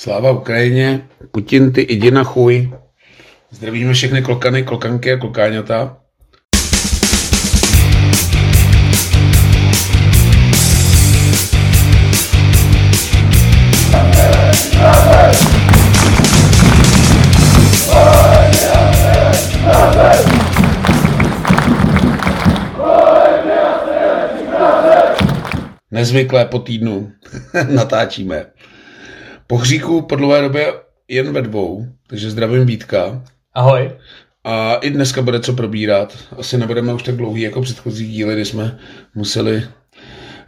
Sláva Ukrajině, Putin, ty jdi na chuj. Zdravíme všechny klokany, klokanky a klokáňata. Nezvyklé po týdnu natáčíme. Po hříku po dlouhé době jen ve dvou, takže zdravím Vítka. Ahoj. A i dneska bude co probírat. Asi nebudeme už tak dlouhý jako předchozí díly, kdy jsme museli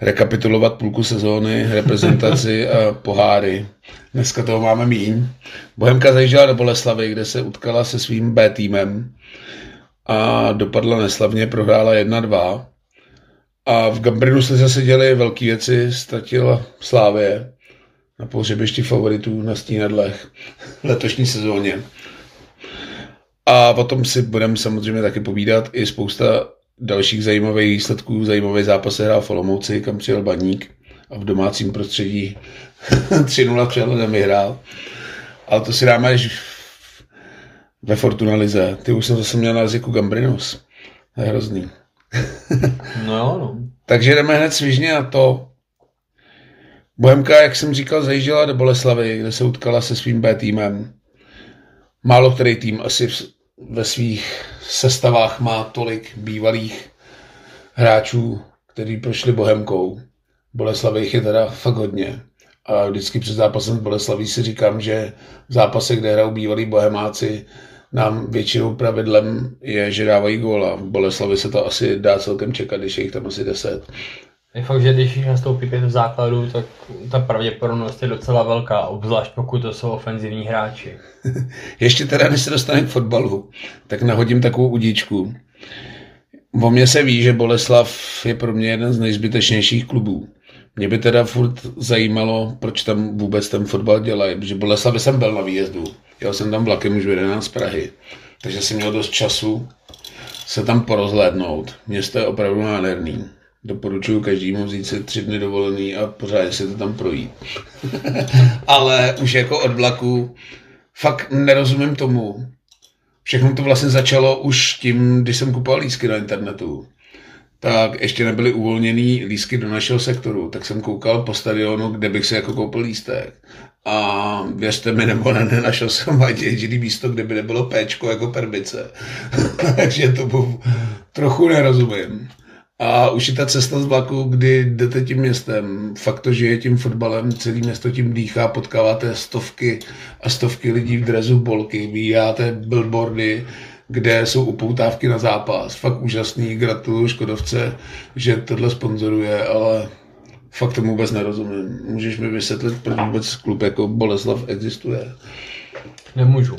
rekapitulovat půlku sezóny, reprezentaci a poháry. Dneska toho máme míň. Bohemka zajížděla do Boleslavy, kde se utkala se svým B týmem a dopadla neslavně, prohrála 1-2. A v Gambrinu se zase děly velké věci, ztratila Slávě na pohřebišti favoritů na stínadlech v letošní sezóně. A potom si budeme samozřejmě taky povídat i spousta dalších zajímavých výsledků. Zajímavý zápas se hrál v Olomouci, kam přijel Baník a v domácím prostředí 3-0 přehledem vyhrál. Ale to si dáme až ve Fortuna Lize. Ty už jsem zase měl na jazyku Gambrinus. To je hrozný. no jo, no. Takže jdeme hned svižně na to. Bohemka, jak jsem říkal, zajížděla do Boleslavy, kde se utkala se svým B týmem. Málo který tým asi ve svých sestavách má tolik bývalých hráčů, kteří prošli Bohemkou. Boleslavy jich je teda fakt hodně. A vždycky před zápasem s Boleslaví si říkám, že v zápase, kde hrajou bývalí bohemáci, nám většinou pravidlem je, že dávají góla. V Boleslavi se to asi dá celkem čekat, když je jich tam asi 10. Je fakt, že když nastoupí pět v základu, tak ta pravděpodobnost je docela velká, obzvlášť pokud to jsou ofenzivní hráči. Ještě teda, než se dostane k fotbalu, tak nahodím takovou udíčku. O mě se ví, že Boleslav je pro mě jeden z nejzbytečnějších klubů. Mě by teda furt zajímalo, proč tam vůbec ten fotbal dělají, protože Boleslavě jsem byl na výjezdu. Jel jsem tam vlakem už vyjedená z Prahy, takže jsem měl dost času se tam porozhlédnout. Město je opravdu nádherný. Doporučuji každému vzít si tři dny dovolený a pořád si to tam projít. Ale už jako od vlaku fakt nerozumím tomu. Všechno to vlastně začalo už tím, když jsem kupoval lísky na internetu. Tak ještě nebyly uvolněný lísky do našeho sektoru, tak jsem koukal po stadionu, kde bych si jako koupil lístek. A věřte mi, nebo ne, nenašel jsem ani jediný místo, kde by nebylo péčko jako perbice. Takže to trochu nerozumím. A už je ta cesta z vlaku, kdy jdete tím městem, fakt to žije tím fotbalem, celý město tím dýchá, potkáváte stovky a stovky lidí v drezu bolky, vyjíjáte billboardy, kde jsou upoutávky na zápas. Fakt úžasný, gratuluju Škodovce, že tohle sponzoruje, ale fakt tomu vůbec nerozumím. Můžeš mi vysvětlit, proč vůbec klub jako Boleslav existuje? Nemůžu.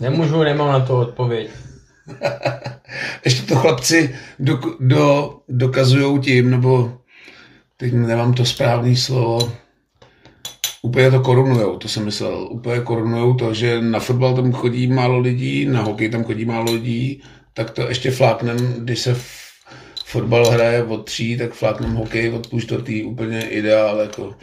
Nemůžu, nemám na to odpověď. Ještě to chlapci do, do, dokazují tím, nebo teď nemám to správné slovo, úplně to korunujou, to jsem myslel. Úplně korunujou to, že na fotbal tam chodí málo lidí, na hokej tam chodí málo lidí, tak to ještě fláknem, když se fotbal hraje od tří, tak fláknem hokej od půl čtvrtý, úplně ideál. Jako.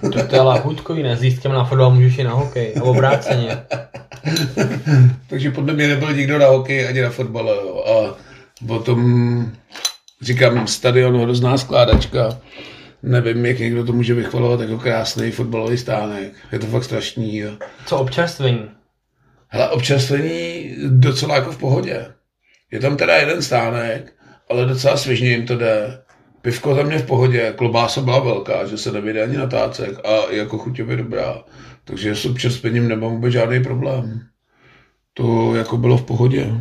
To, to je ale hudkový, ne? S lístkem na fotbal můžeš i na hokej, a obráceně. Takže podle mě nebyl nikdo na hokej ani na fotbale. Jo. A potom, říkám, stadion hrozná skládačka. Nevím, jak někdo to může vychvalovat jako krásný fotbalový stánek. Je to fakt strašný. Jo. Co občerstvení? Hele, občerstvení docela jako v pohodě. Je tam teda jeden stánek, ale docela svěžně jim to jde. Pivko tam je v pohodě, klobása byla velká, že se nevyjde ani natácek a jako chuťově dobrá. Takže s občerstvením nemám vůbec žádný problém. To jako bylo v pohodě.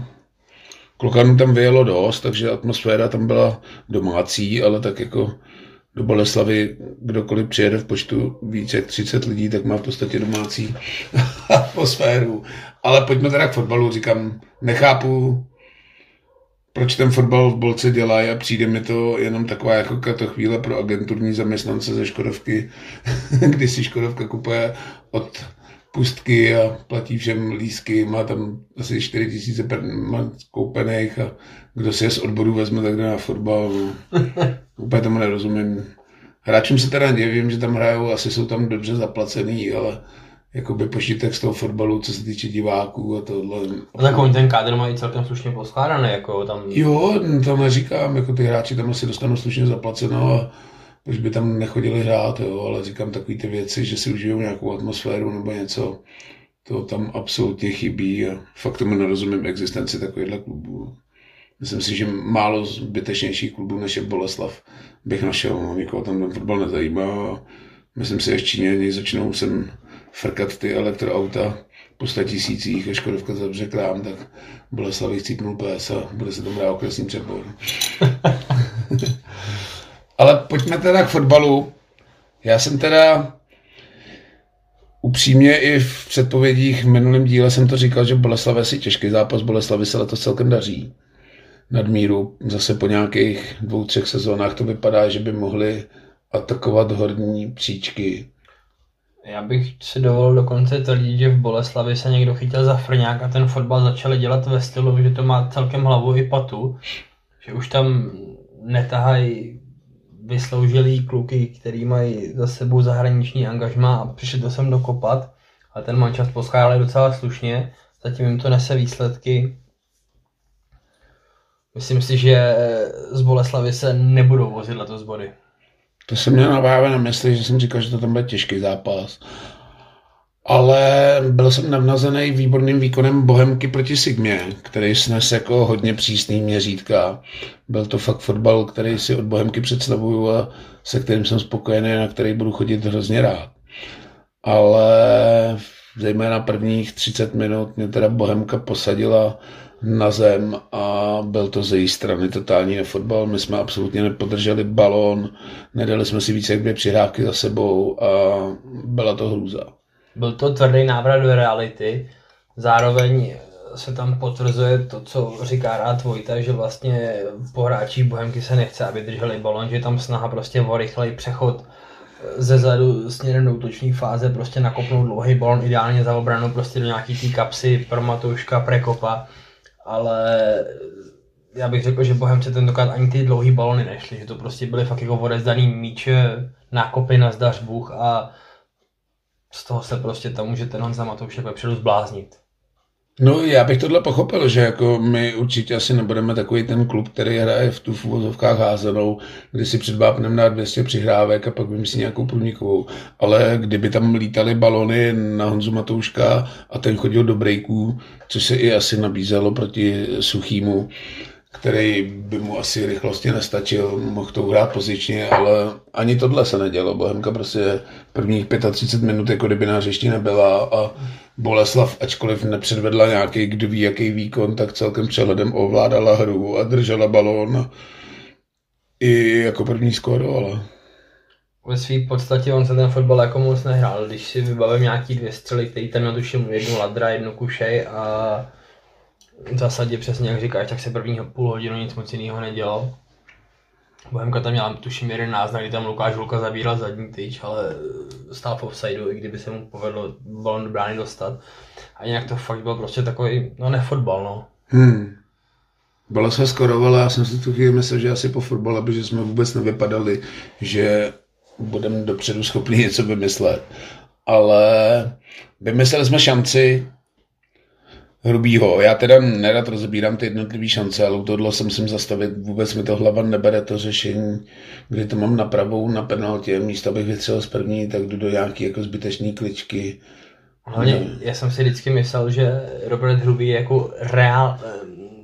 Klokanů tam vyjelo dost, takže atmosféra tam byla domácí, ale tak jako do Boleslavy kdokoliv přijede v počtu více jak 30 lidí, tak má v podstatě domácí atmosféru. Ale pojďme teda k fotbalu, říkám, nechápu, proč ten fotbal v Bolce dělá a přijde mi to jenom taková jako to chvíle pro agenturní zaměstnance ze Škodovky, kdy si Škodovka kupuje od pustky a platí všem lísky, má tam asi 4 tisíce koupených a kdo si je z odboru vezme, tak jde na fotbal. Úplně tomu nerozumím. Hráčům se teda nevím, že tam hrajou, asi jsou tam dobře zaplacený, ale jakoby požitek z toho fotbalu, co se týče diváků a tohle. No tak oni ten kádr mají celkem slušně poskládaný, jako tam... Jo, to neříkám, jako ty hráči tam asi dostanou slušně zaplaceno a proč by tam nechodili hrát, jo, ale říkám takové ty věci, že si užijou nějakou atmosféru nebo něco, to tam absolutně chybí a fakt tomu nerozumím existenci takovýchhle klubů. Myslím si, že málo zbytečnějších klubů než je Boleslav bych našel. Nikoho tam ten fotbal nezajímá. Myslím si, že Číňani začnou sem frkat ty elektroauta po 100 tisících a Škodovka zavře krám, tak Boleslav cítnul PS a bude se hrát okresní přebor. Ale pojďme teda k fotbalu. Já jsem teda upřímně i v předpovědích v minulém díle jsem to říkal, že Boleslav je si těžký zápas, Boleslavy se letos celkem daří nadmíru. Zase po nějakých dvou, třech sezónách to vypadá, že by mohli atakovat horní příčky. Já bych si dovolil dokonce tvrdit, že v Boleslavi se někdo chytil za frňák a ten fotbal začali dělat ve stylu, že to má celkem hlavu i patu. Že už tam netahají vysloužilý kluky, který mají za sebou zahraniční angažma a přišli to sem dokopat. A ten mančas poschálil docela slušně, zatím jim to nese výsledky. Myslím si, že z Boleslavy se nebudou vozit letos body. To jsem měl právě na mysli, že jsem říkal, že to tam bude těžký zápas. Ale byl jsem navnazený výborným výkonem Bohemky proti Sigmě, který snes jako hodně přísný měřítka. Byl to fakt fotbal, který si od Bohemky představuju a se kterým jsem spokojený, na který budu chodit hrozně rád. Ale zejména prvních 30 minut mě teda Bohemka posadila na zem a byl to ze její strany totální nefotbal. My jsme absolutně nepodrželi balón, nedali jsme si více jak dvě přihrávky za sebou a byla to hrůza. Byl to tvrdý návrat do reality, zároveň se tam potvrzuje to, co říká rád Vojta, že vlastně po hráčích Bohemky se nechce, aby drželi balon, že tam snaha prostě o rychlej přechod ze zadu směrem do útoční fáze prostě nakopnout dlouhý balon ideálně za obranu prostě do nějaký té kapsy pro Matouška, Prekopa ale já bych řekl, že Bohemce tentokrát ani ty dlouhý balony nešly, že to prostě byly fakt jako odezdaný míče, nákopy na zdař Bůh a z toho se prostě tam může ten Honza Matoušek vepředu zbláznit. No já bych tohle pochopil, že jako my určitě asi nebudeme takový ten klub, který hraje v tu v uvozovkách házenou, kdy si před vápnem dá 200 přihrávek a pak vymyslí nějakou průnikovou. Ale kdyby tam lítali balony na Honzu Matouška a ten chodil do breaků, což se i asi nabízelo proti Suchýmu, který by mu asi rychlostně nestačil, mohl to hrát pozičně, ale ani tohle se nedělo. Bohemka prostě prvních 35 minut jako kdyby na hřišti nebyla a Boleslav, ačkoliv nepředvedla nějaký kdo ví jaký výkon, tak celkem přehledem ovládala hru a držela balón i jako první skórovala. Ve své podstatě on se ten fotbal jako moc nehrál. Když si vybavím nějaký dvě střely, který tam tuším jednu ladra, jednu kušej a v zásadě přesně jak říkáš, tak se první půl hodinu nic moc jiného nedělo. Bohemka tam měla, tuším, jeden náznak, kdy tam Lukáš Hulka zabíral zadní tyč, ale stál v offsideu, i kdyby se mu povedlo balon do brány dostat. A jinak to fakt byl prostě takový, no ne fotbal, no. Hmm. Byla se skorovala, já jsem si tu chvíli myslel, že asi po fotbale, protože jsme vůbec nevypadali, že budeme dopředu schopni něco vymyslet. Ale vymysleli jsme šanci, hrubýho. Já teda nerad rozbírám ty jednotlivé šance, ale u tohle se musím zastavit. Vůbec mi to hlava nebere to řešení, kdy to mám na pravou na penaltě. Místo abych vytřel z první, tak jdu do nějaký jako zbytečný kličky. Hlavně no. já jsem si vždycky myslel, že Robert Hrubý je jako reál,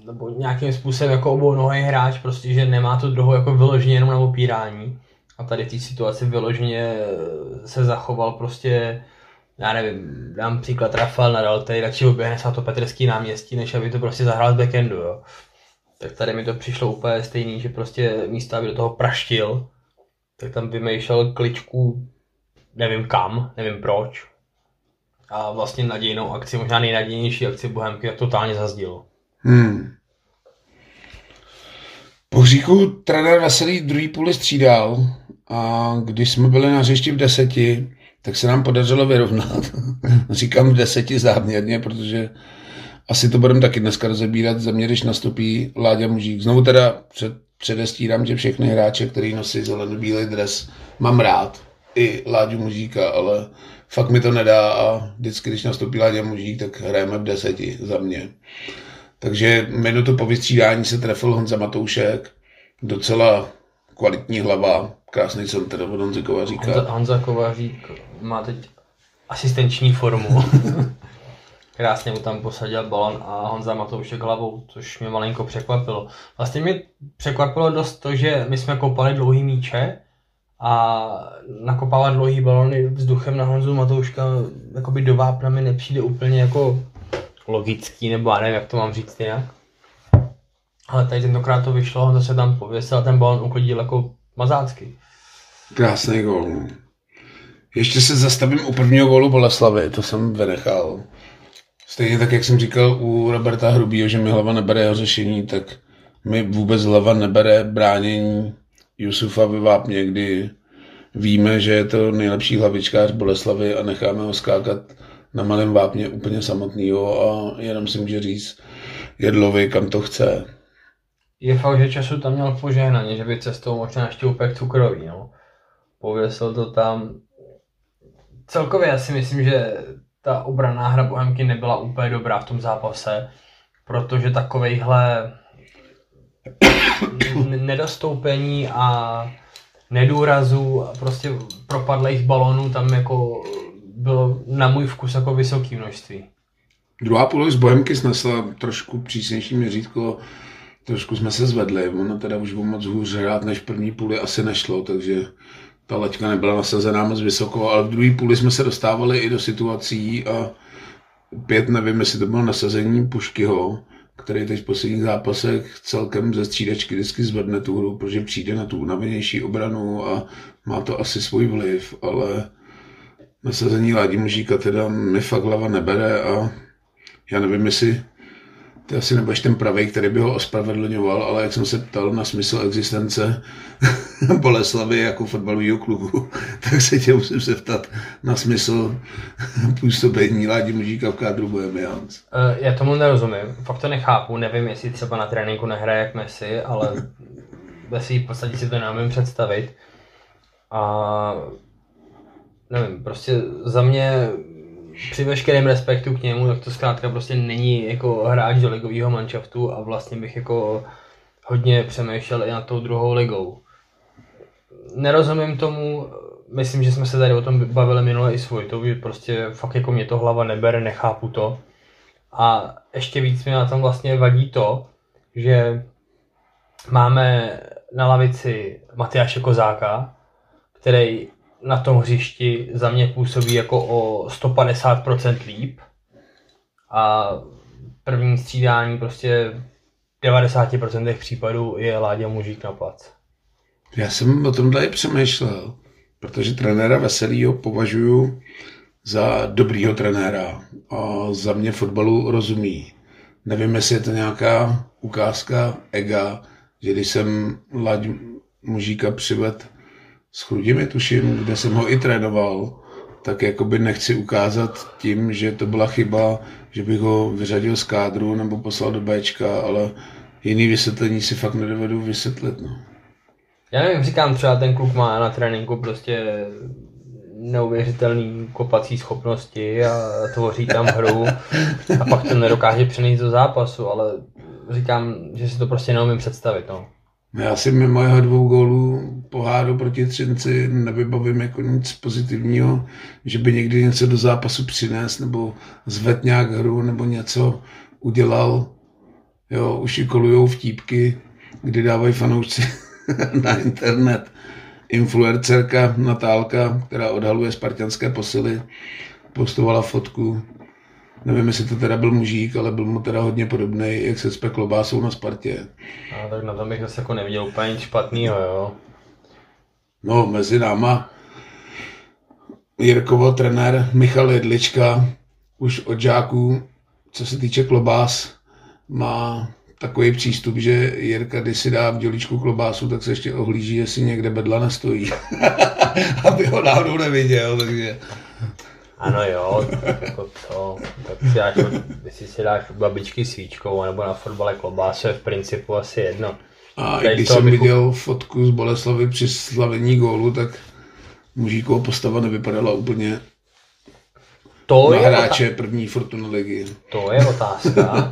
nebo nějakým způsobem jako obou nohy hráč, prostě, že nemá tu druhou jako vyloženě jenom na opírání. A tady v té situaci vyloženě se zachoval prostě já nevím, dám příklad Rafael Nadal, který radši oběhne Petrský náměstí, než aby to prostě zahrál z backendu, jo. Tak tady mi to přišlo úplně stejný, že prostě místo, aby do toho praštil, tak tam vymýšlel kličku, nevím kam, nevím proč. A vlastně nadějnou akci, možná nejnadějnější akci Bohemky, tak totálně zazdil. Hmm. Po hříchu trenér Veselý druhý půli střídal a když jsme byli na hřišti v deseti, tak se nám podařilo vyrovnat. Říkám v deseti záměrně, protože asi to budeme taky dneska rozebírat za mě, když nastupí Láďa Mužík. Znovu teda před, předestírám, že všechny hráče, který nosí zelenobílý dres, mám rád. I Láďu Mužíka, ale fakt mi to nedá a vždycky, když nastoupí Láďa Mužík, tak hrajeme v deseti za mě. Takže minutu po vystřídání se trefil Honza Matoušek, docela kvalitní hlava, krásný center od Honzy Kovaříka. Honza, Honza Kovařík má teď asistenční formu. Krásně mu tam posadil balon a Honza Matoušek hlavou, což mě malinko překvapilo. Vlastně mě překvapilo dost to, že my jsme kopali dlouhý míče a nakopávat dlouhý balony vzduchem na Honzu Matouška jakoby do vápna mi nepřijde úplně jako logický, nebo já nevím, jak to mám říct jinak. Ale tady tentokrát to vyšlo, on se tam pověsil a ten balon uklidil jako mazácky. Krásný gol. Ještě se zastavím u prvního gólu Boleslavy, to jsem vynechal. Stejně tak, jak jsem říkal u Roberta Hrubýho, že mi hlava nebere jeho řešení, tak mi vůbec hlava nebere bránění Jusufa ve Vápně, kdy víme, že je to nejlepší hlavičkář Boleslavy a necháme ho skákat na malém vápně úplně samotného a jenom si může říct Jedlovi, kam to chce. Je fakt, že času tam měl požehnaně, že by cestou možná ještě úplně cukrový, no. Pověsil to tam. Celkově já si myslím, že ta obraná hra Bohemky nebyla úplně dobrá v tom zápase, protože takovejhle nedostoupení a nedůrazů a prostě propadlých balonů tam jako bylo na můj vkus jako vysoké množství. Druhá z Bohemky snesla trošku přísnější měřítko, trošku jsme se zvedli, ono teda už bylo moc hůř hrát, než první půli asi nešlo, takže ta laťka nebyla nasazená moc vysoko, ale v druhé půli jsme se dostávali i do situací a pět, nevím, jestli to bylo nasazení Puškyho, který teď v posledních zápasech celkem ze střídačky vždycky zvedne tu hru, protože přijde na tu unavenější obranu a má to asi svůj vliv, ale nasazení Ládi Mužíka teda mi fakt hlava nebere a já nevím, jestli ty asi nebudeš ten pravý, který by ho ospravedlňoval, ale jak jsem se ptal na smysl existence Boleslavy jako fotbalového klubu, tak se tě musím se ptat na smysl působení Ládi Mužíka v kádru Bohemians. Uh, já tomu nerozumím, fakt to nechápu, nevím, jestli třeba na tréninku nehraje jak Messi, ale ve své podstatě si to neumím představit. A nevím, prostě za mě při veškerém respektu k němu, tak to zkrátka prostě není jako hráč do ligového manšaftu a vlastně bych jako hodně přemýšlel i na tou druhou ligou. Nerozumím tomu, myslím, že jsme se tady o tom bavili minule i svůj, to prostě fakt jako mě to hlava nebere, nechápu to. A ještě víc mi na tom vlastně vadí to, že máme na lavici Matyáše Kozáka, který na tom hřišti za mě působí jako o 150% líp a první střídání prostě v 90% případů je Láďa Mužík na plac. Já jsem o tomhle i přemýšlel, protože trenéra Veselýho považuji za dobrýho trenéra a za mě fotbalu rozumí. Nevím, jestli je to nějaká ukázka ega, že když jsem Láď Mužíka přived s Chrudimi, tuším, kde jsem ho i trénoval, tak jakoby nechci ukázat tím, že to byla chyba, že bych ho vyřadil z kádru nebo poslal do Bčka, ale jiný vysvětlení si fakt nedovedu vysvětlit. No. Já nevím, říkám třeba ten kluk má na tréninku prostě neuvěřitelný kopací schopnosti a tvoří tam hru a pak to nedokáže přenést do zápasu, ale říkám, že si to prostě neumím představit. No. Já si mimo jeho dvou gólů poháru proti Třinci nevybavím jako nic pozitivního, že by někdy něco do zápasu přines nebo zved nějak hru nebo něco udělal. Jo, už i kolujou vtípky, kdy dávají fanoušci na internet. Influencerka Natálka, která odhaluje spartianské posily, postovala fotku Nevím, jestli to teda byl mužík, ale byl mu teda hodně podobný, jak se s klobásou na Spartě. A tak na tom bych zase jako neviděl úplně nic špatného, jo. No, mezi náma Jirkovo trenér Michal Jedlička už od žáků, co se týče klobás, má takový přístup, že Jirka, když si dá v děličku klobásu, tak se ještě ohlíží, jestli někde bedla nestojí. Aby ho náhodou neviděl, takže ano jo, jako to, tak si dáš, jestli si dáš u babičky svíčkou nebo na fotbale klobásu je v principu asi jedno. A Tady když jsem viděl fotku z Boleslavy při slavení gólu, tak mužíková postava nevypadala úplně To na je hráče první Fortuna ligy. To je otázka.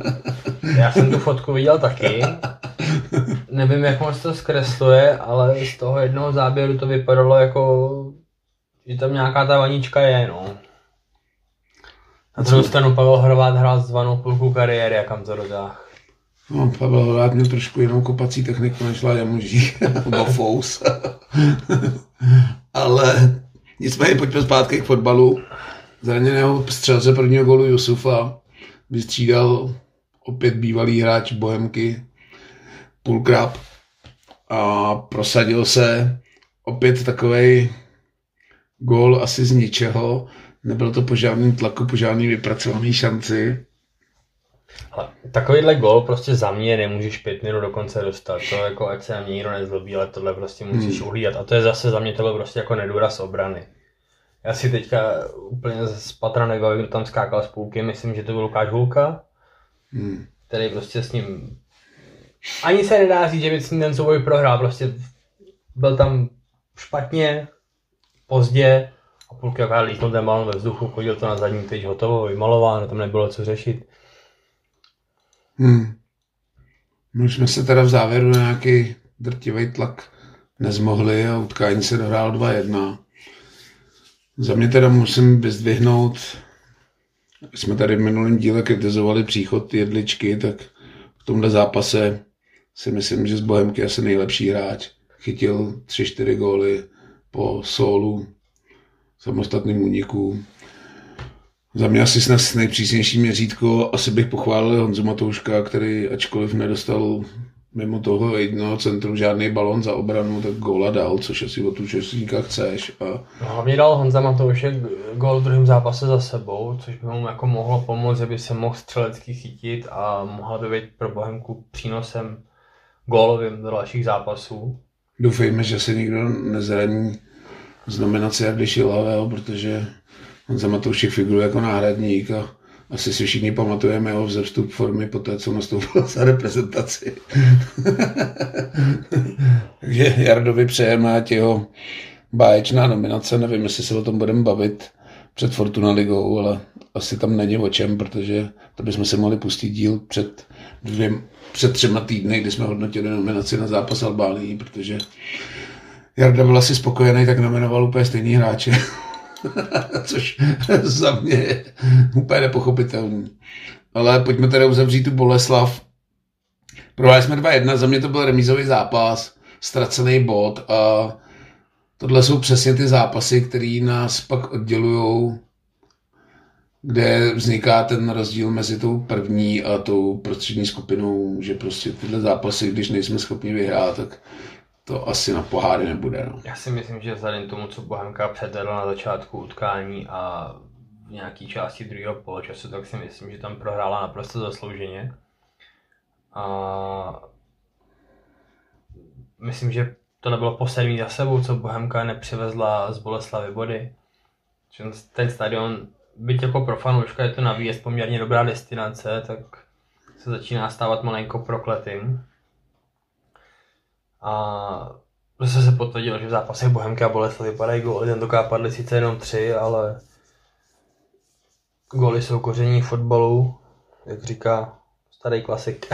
Já jsem tu fotku viděl taky. Nevím, jak moc to zkresluje, ale z toho jednoho záběru to vypadalo jako, že tam nějaká ta vanička je, no. Na druhou stranu Pavel Horvát hrál zvanou půlku kariéry a kam to dotáh. No, Pavel Horvát měl trošku jinou kopací techniku než Láďa Mužík, nebo Fous. Ale nicméně pojďme zpátky k fotbalu. Zraněného střelce prvního golu Jusufa vystřídal opět bývalý hráč Bohemky Pulkrab a prosadil se opět takový gól asi z ničeho. Nebyl to po žádným tlaku, po žádný vypracovaný šanci. Ale takovýhle gol prostě za mě nemůžeš pět minut do konce dostat. To jako, ať se na mě nikdo nezlobí, ale tohle prostě musíš hmm. uhlídat. A to je zase za mě tohle prostě jako nedůraz obrany. Já si teďka úplně z patra nevím, kdo tam skákal z půlky, myslím, že to byl Lukáš Hulka, hmm. který prostě s ním ani se nedá říct, že by s ním ten souboj prohrál, prostě byl tam špatně, pozdě a půlky jaká lítnul ten balon ve vzduchu, chodil to na zadní teď hotovo, vymalováno, tam nebylo co řešit. Hmm. My jsme se teda v závěru na nějaký drtivý tlak nezmohli a utkání se dohrál 2-1. Za mě teda musím vyzdvihnout, jsme tady v minulém díle kritizovali příchod jedličky, tak v tomhle zápase si myslím, že z Bohemky asi nejlepší hráč. Chytil 3-4 góly po solu, samostatným úniku. Za mě asi snad nejpřísnější měřítko, asi bych pochválil Honzu Matouška, který ačkoliv nedostal mimo toho jednoho centru žádný balon za obranu, tak góla dal, což asi od účastníka chceš. A... No, hlavně dal Honza Matoušek gól v druhém zápase za sebou, což by mu jako mohlo pomoct, aby se mohl střelecky chytit a mohla by být pro Bohemku přínosem gólovým do dalších zápasů. Doufejme, že se nikdo nezraní z nominace Jardy Šilavého, protože Honza Matoušek figuruje jako náhradník a asi si všichni pamatujeme jeho vzestup formy po té, co nastoupil za reprezentaci. Takže Jardovi přejeme, ať jeho báječná nominace, nevím, jestli se o tom budeme bavit před Fortuna ligou, ale asi tam není o čem, protože to bychom se mohli pustit díl před, dvěm, před třema týdny, kdy jsme hodnotili nominaci na zápas Albánii, protože Jarda byl asi spokojený, tak nominoval úplně stejný hráče. což za mě je úplně nepochopitelný. Ale pojďme teda uzavřít tu Boleslav. Prohráli jsme 2-1, za mě to byl remízový zápas, ztracený bod a tohle jsou přesně ty zápasy, které nás pak oddělují kde vzniká ten rozdíl mezi tou první a tou prostřední skupinou, že prostě tyhle zápasy, když nejsme schopni vyhrát, tak to asi na poháry nebude. No. Já si myslím, že vzhledem tomu, co Bohemka předvedla na začátku utkání a v nějaké části druhého poločasu, tak si myslím, že tam prohrála naprosto zaslouženě. A myslím, že to nebylo poslední za sebou, co Bohemka nepřivezla z Boleslavy body. Ten stadion, byť jako pro fanouška je to na výjezd poměrně dobrá destinace, tak se začíná stávat malinko prokletým. A zase se potvrdilo, že v zápasech Bohemka a Boleslav vypadají góly, tentokrát padly sice jenom tři, ale góly jsou koření fotbalu, jak říká starý klasik.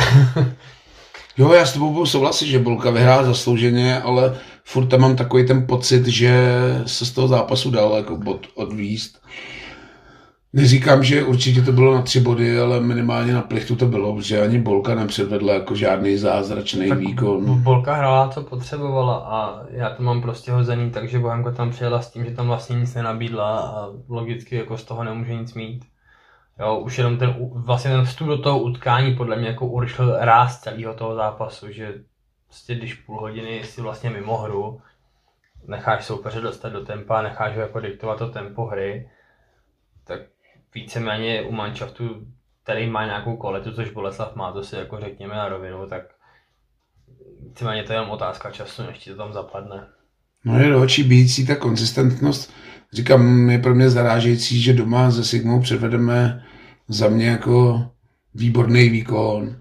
jo, já s tebou budu souhlasit, že Bolka vyhrál zaslouženě, ale furt tam mám takový ten pocit, že se z toho zápasu dal jako bod odvíst. Neříkám, že určitě to bylo na tři body, ale minimálně na plichtu to bylo, protože ani Bolka nepředvedla jako žádný zázračný tak výkon. Bolka hrála, co potřebovala a já to mám prostě hozený, takže Bohemka tam přijela s tím, že tam vlastně nic nenabídla a logicky jako z toho nemůže nic mít. Jo, už jenom ten, vlastně ten vstup do toho utkání podle mě jako určil ráz celého toho zápasu, že prostě když půl hodiny si vlastně mimo hru, necháš soupeře dostat do tempa, necháš ho jako diktovat to tempo hry, víceméně u manšaftu, který má nějakou kvalitu, což Boleslav má, to si jako řekněme na rovinu, tak víceméně to je jenom otázka času, než ti to tam zapadne. No je do očí bíjící ta konzistentnost. Říkám, je pro mě zarážející, že doma se Sigmou předvedeme za mě jako výborný výkon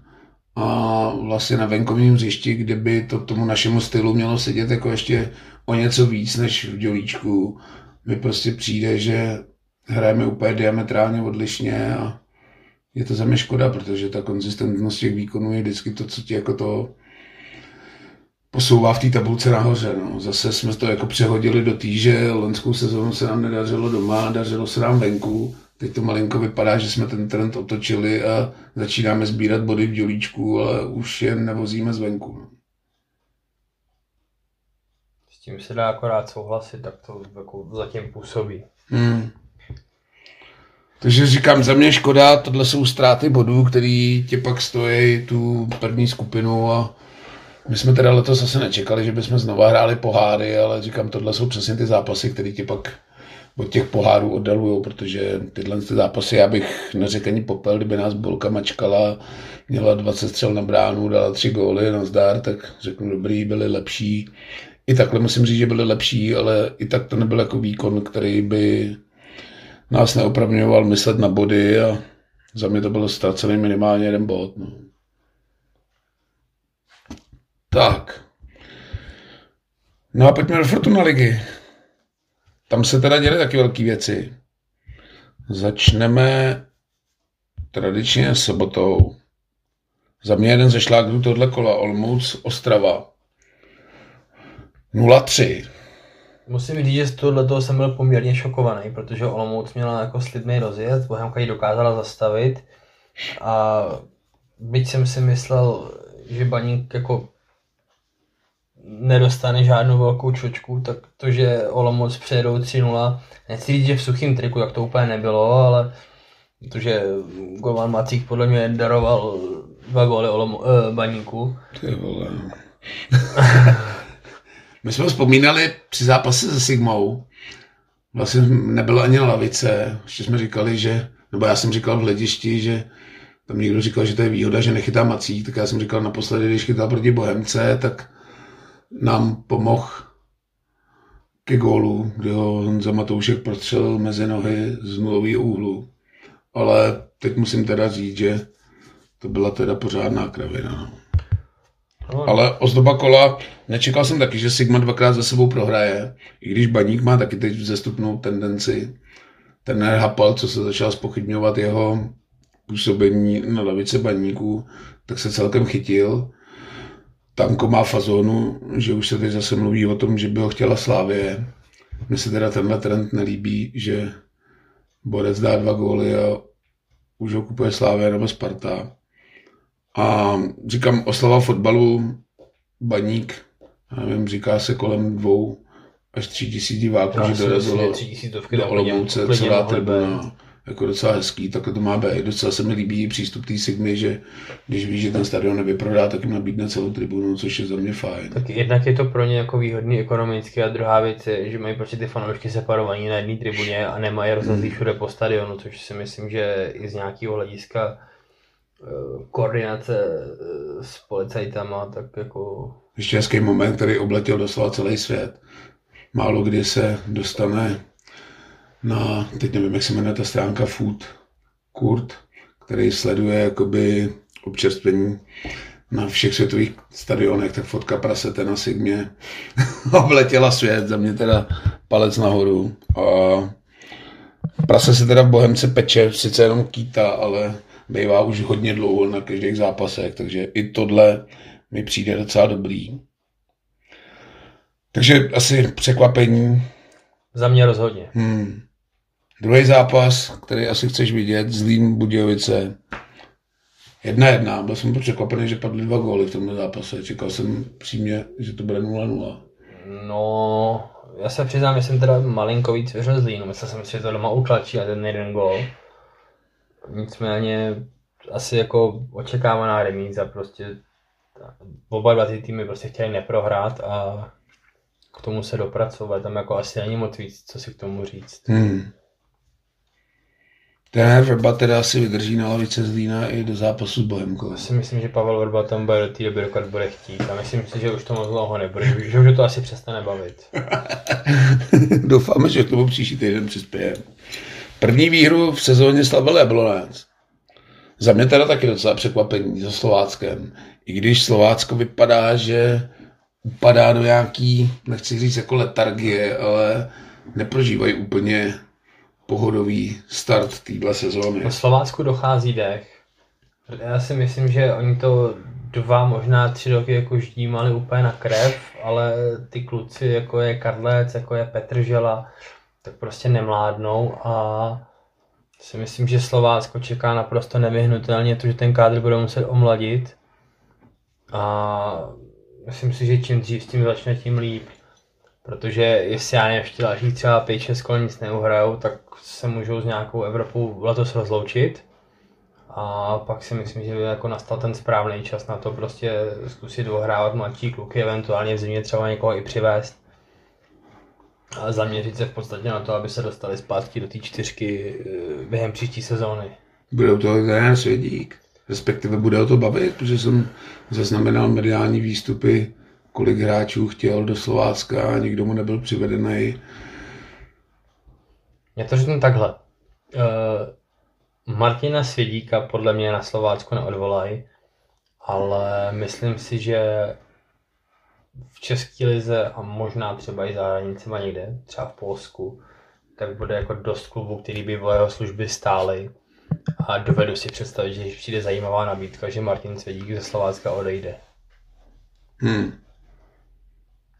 a vlastně na venkovním hřišti, kde by to tomu našemu stylu mělo sedět jako ještě o něco víc než v dělíčku, mi prostě přijde, že hrajeme úplně diametrálně odlišně a je to za mě škoda, protože ta konzistentnost těch výkonů je vždycky to, co ti jako to posouvá v té tabulce nahoře. No. Zase jsme to jako přehodili do týže, loňskou sezónu se nám nedařilo doma, dařilo se nám venku. Teď to malinko vypadá, že jsme ten trend otočili a začínáme sbírat body v dělíčku, ale už je nevozíme zvenku. No. S tím se dá akorát souhlasit, tak to jako zatím působí. Hmm. Takže říkám, za mě škoda, tohle jsou ztráty bodů, který tě pak stojí tu první skupinu a my jsme teda letos zase nečekali, že bychom znova hráli poháry, ale říkám, tohle jsou přesně ty zápasy, které ti pak od těch pohárů oddalují, protože tyhle ty zápasy, já bych neřekl ani popel, kdyby nás Bolka mačkala, měla 20 střel na bránu, dala tři góly na zdar, tak řeknu dobrý, byli lepší. I takhle musím říct, že byli lepší, ale i tak to nebyl jako výkon, který by nás neopravňoval myslet na body a za mě to bylo ztracený minimálně jeden bod. No. Tak. No a pojďme do Fortuna ligy. Tam se teda děly taky velké věci. Začneme tradičně sobotou. Za mě jeden ze šlágrů tohle kola Olmouc Ostrava. 0-3. Musím říct, že z tohoto jsem byl poměrně šokovaný, protože Olomouc měla jako slibný rozjezd, Bohemka ji dokázala zastavit a byť jsem si myslel, že Baník jako nedostane žádnou velkou čočku, tak to, že Olomouc přejedou 3-0, nechci říct, že v suchým triku, jak to úplně nebylo, ale protože Govan Macík podle mě daroval dva góly Olomo, eh, Baníku. Ty vole. My jsme vzpomínali při zápase se Sigmou, vlastně nebylo ani lavice, ještě jsme říkali, že, nebo já jsem říkal v hledišti, že tam někdo říkal, že to je výhoda, že nechytá Macík, tak já jsem říkal naposledy, když chytal proti Bohemce, tak nám pomohl ke gólu, kdy ho Honza Matoušek prostřelil mezi nohy z nulový úhlu. Ale teď musím teda říct, že to byla teda pořádná kravina. No. Ale ozdoba kola, nečekal jsem taky, že Sigma dvakrát za sebou prohraje, i když Baník má taky teď vzestupnou tendenci. Ten Hapal, co se začal spochybňovat jeho působení na lavice baníků, tak se celkem chytil. Tanko má fazónu, že už se teď zase mluví o tom, že by ho chtěla Slávě. Mně se teda tenhle trend nelíbí, že Borec dá dva góly a už ho kupuje Slávě nebo Sparta. A říkám, oslava fotbalu, baník, já nevím, říká se kolem dvou až tři tisíc diváků, že dorazilo do Olomouce celá tribuna jako docela hezký, tak to má být. Docela se mi líbí přístup té Sigmy, že když víš, že ten stadion nevyprodá, tak jim nabídne celou tribunu, což je za mě fajn. Tak jednak je to pro ně jako výhodný ekonomicky a druhá věc je, že mají prostě ty fanoušky separovaní na jedné tribuně a nemají rozhazlý hmm. všude po stadionu, což si myslím, že i z nějakého hlediska koordinace eh, s policajtama, tak jako... Ještě hezký moment, který obletěl doslova celý svět. Málo kdy se dostane na, teď nevím, jak se jmenuje ta stránka Food Kurt, který sleduje jakoby občerstvení na všech světových stadionech, tak fotka prasete na Sigmě obletěla svět, za mě teda palec nahoru. A prase se teda v Bohemce peče, sice jenom kýta, ale bývá už hodně dlouho na každých zápasech, takže i tohle mi přijde docela dobrý. Takže asi překvapení. Za mě rozhodně. Hmm. Druhý zápas, který asi chceš vidět, Zlín Budějovice. Jedna jedna, byl jsem překvapený, že padly dva góly v tomhle zápase. Čekal jsem přímě, že to bude 0-0. No, já se přiznám, že jsem teda malinko víc věřil Zlínu. Myslel jsem si, že to doma utlačí a ten jeden gól. Nicméně asi jako očekávaná remíza, prostě oba dva ty týmy prostě chtěli neprohrát a k tomu se dopracovat. Tam jako asi není moc víc, co si k tomu říct. Hmm. Trenér Vrba teda asi vydrží na lavice Zlína i do zápasu s Bohemkou. Já si myslím, že Pavel Vrba tam bude do té doby, dokud bude chtít. A myslím si, že už to moc dlouho nebude, že už to asi přestane bavit. Doufáme, že k tomu příští týden přispěje. První výhru v sezóně slavil Jablonec. Za mě teda taky docela překvapení za Slováckem. I když Slovácko vypadá, že upadá do nějaký, nechci říct jako letargie, ale neprožívají úplně pohodový start téhle sezóny. Na Slovácku dochází dech. Já si myslím, že oni to dva, možná tři roky jako ždímali úplně na krev, ale ty kluci, jako je Karlec, jako je Petržela, tak prostě nemládnou a si myslím, že Slovácko čeká naprosto nevyhnutelně to, že ten kádr bude muset omladit a myslím si, že čím dřív s tím začne, tím líp. Protože jestli já další třeba 5-6 kol nic neuhrajou, tak se můžou s nějakou Evropou letos rozloučit. A pak si myslím, že by jako nastal ten správný čas na to prostě zkusit ohrávat mladší kluky, eventuálně v zimě třeba někoho i přivést. A zaměřit se v podstatě na to, aby se dostali zpátky do té čtyřky eh, během příští sezóny. Bude to ten svědík. Respektive bude o to bavit, protože jsem zaznamenal mediální výstupy, kolik hráčů chtěl do Slovácka a nikdo mu nebyl přivedený. Já to řeknu takhle. Uh, Martina Svědíka podle mě na Slovácku neodvolají, ale myslím si, že v České lize a možná třeba i za hranicema někde, třeba v Polsku, tak bude jako dost klubů, který by o jeho služby stály. A dovedu si představit, že když přijde zajímavá nabídka, že Martin Svědík ze Slovácka odejde. Hmm.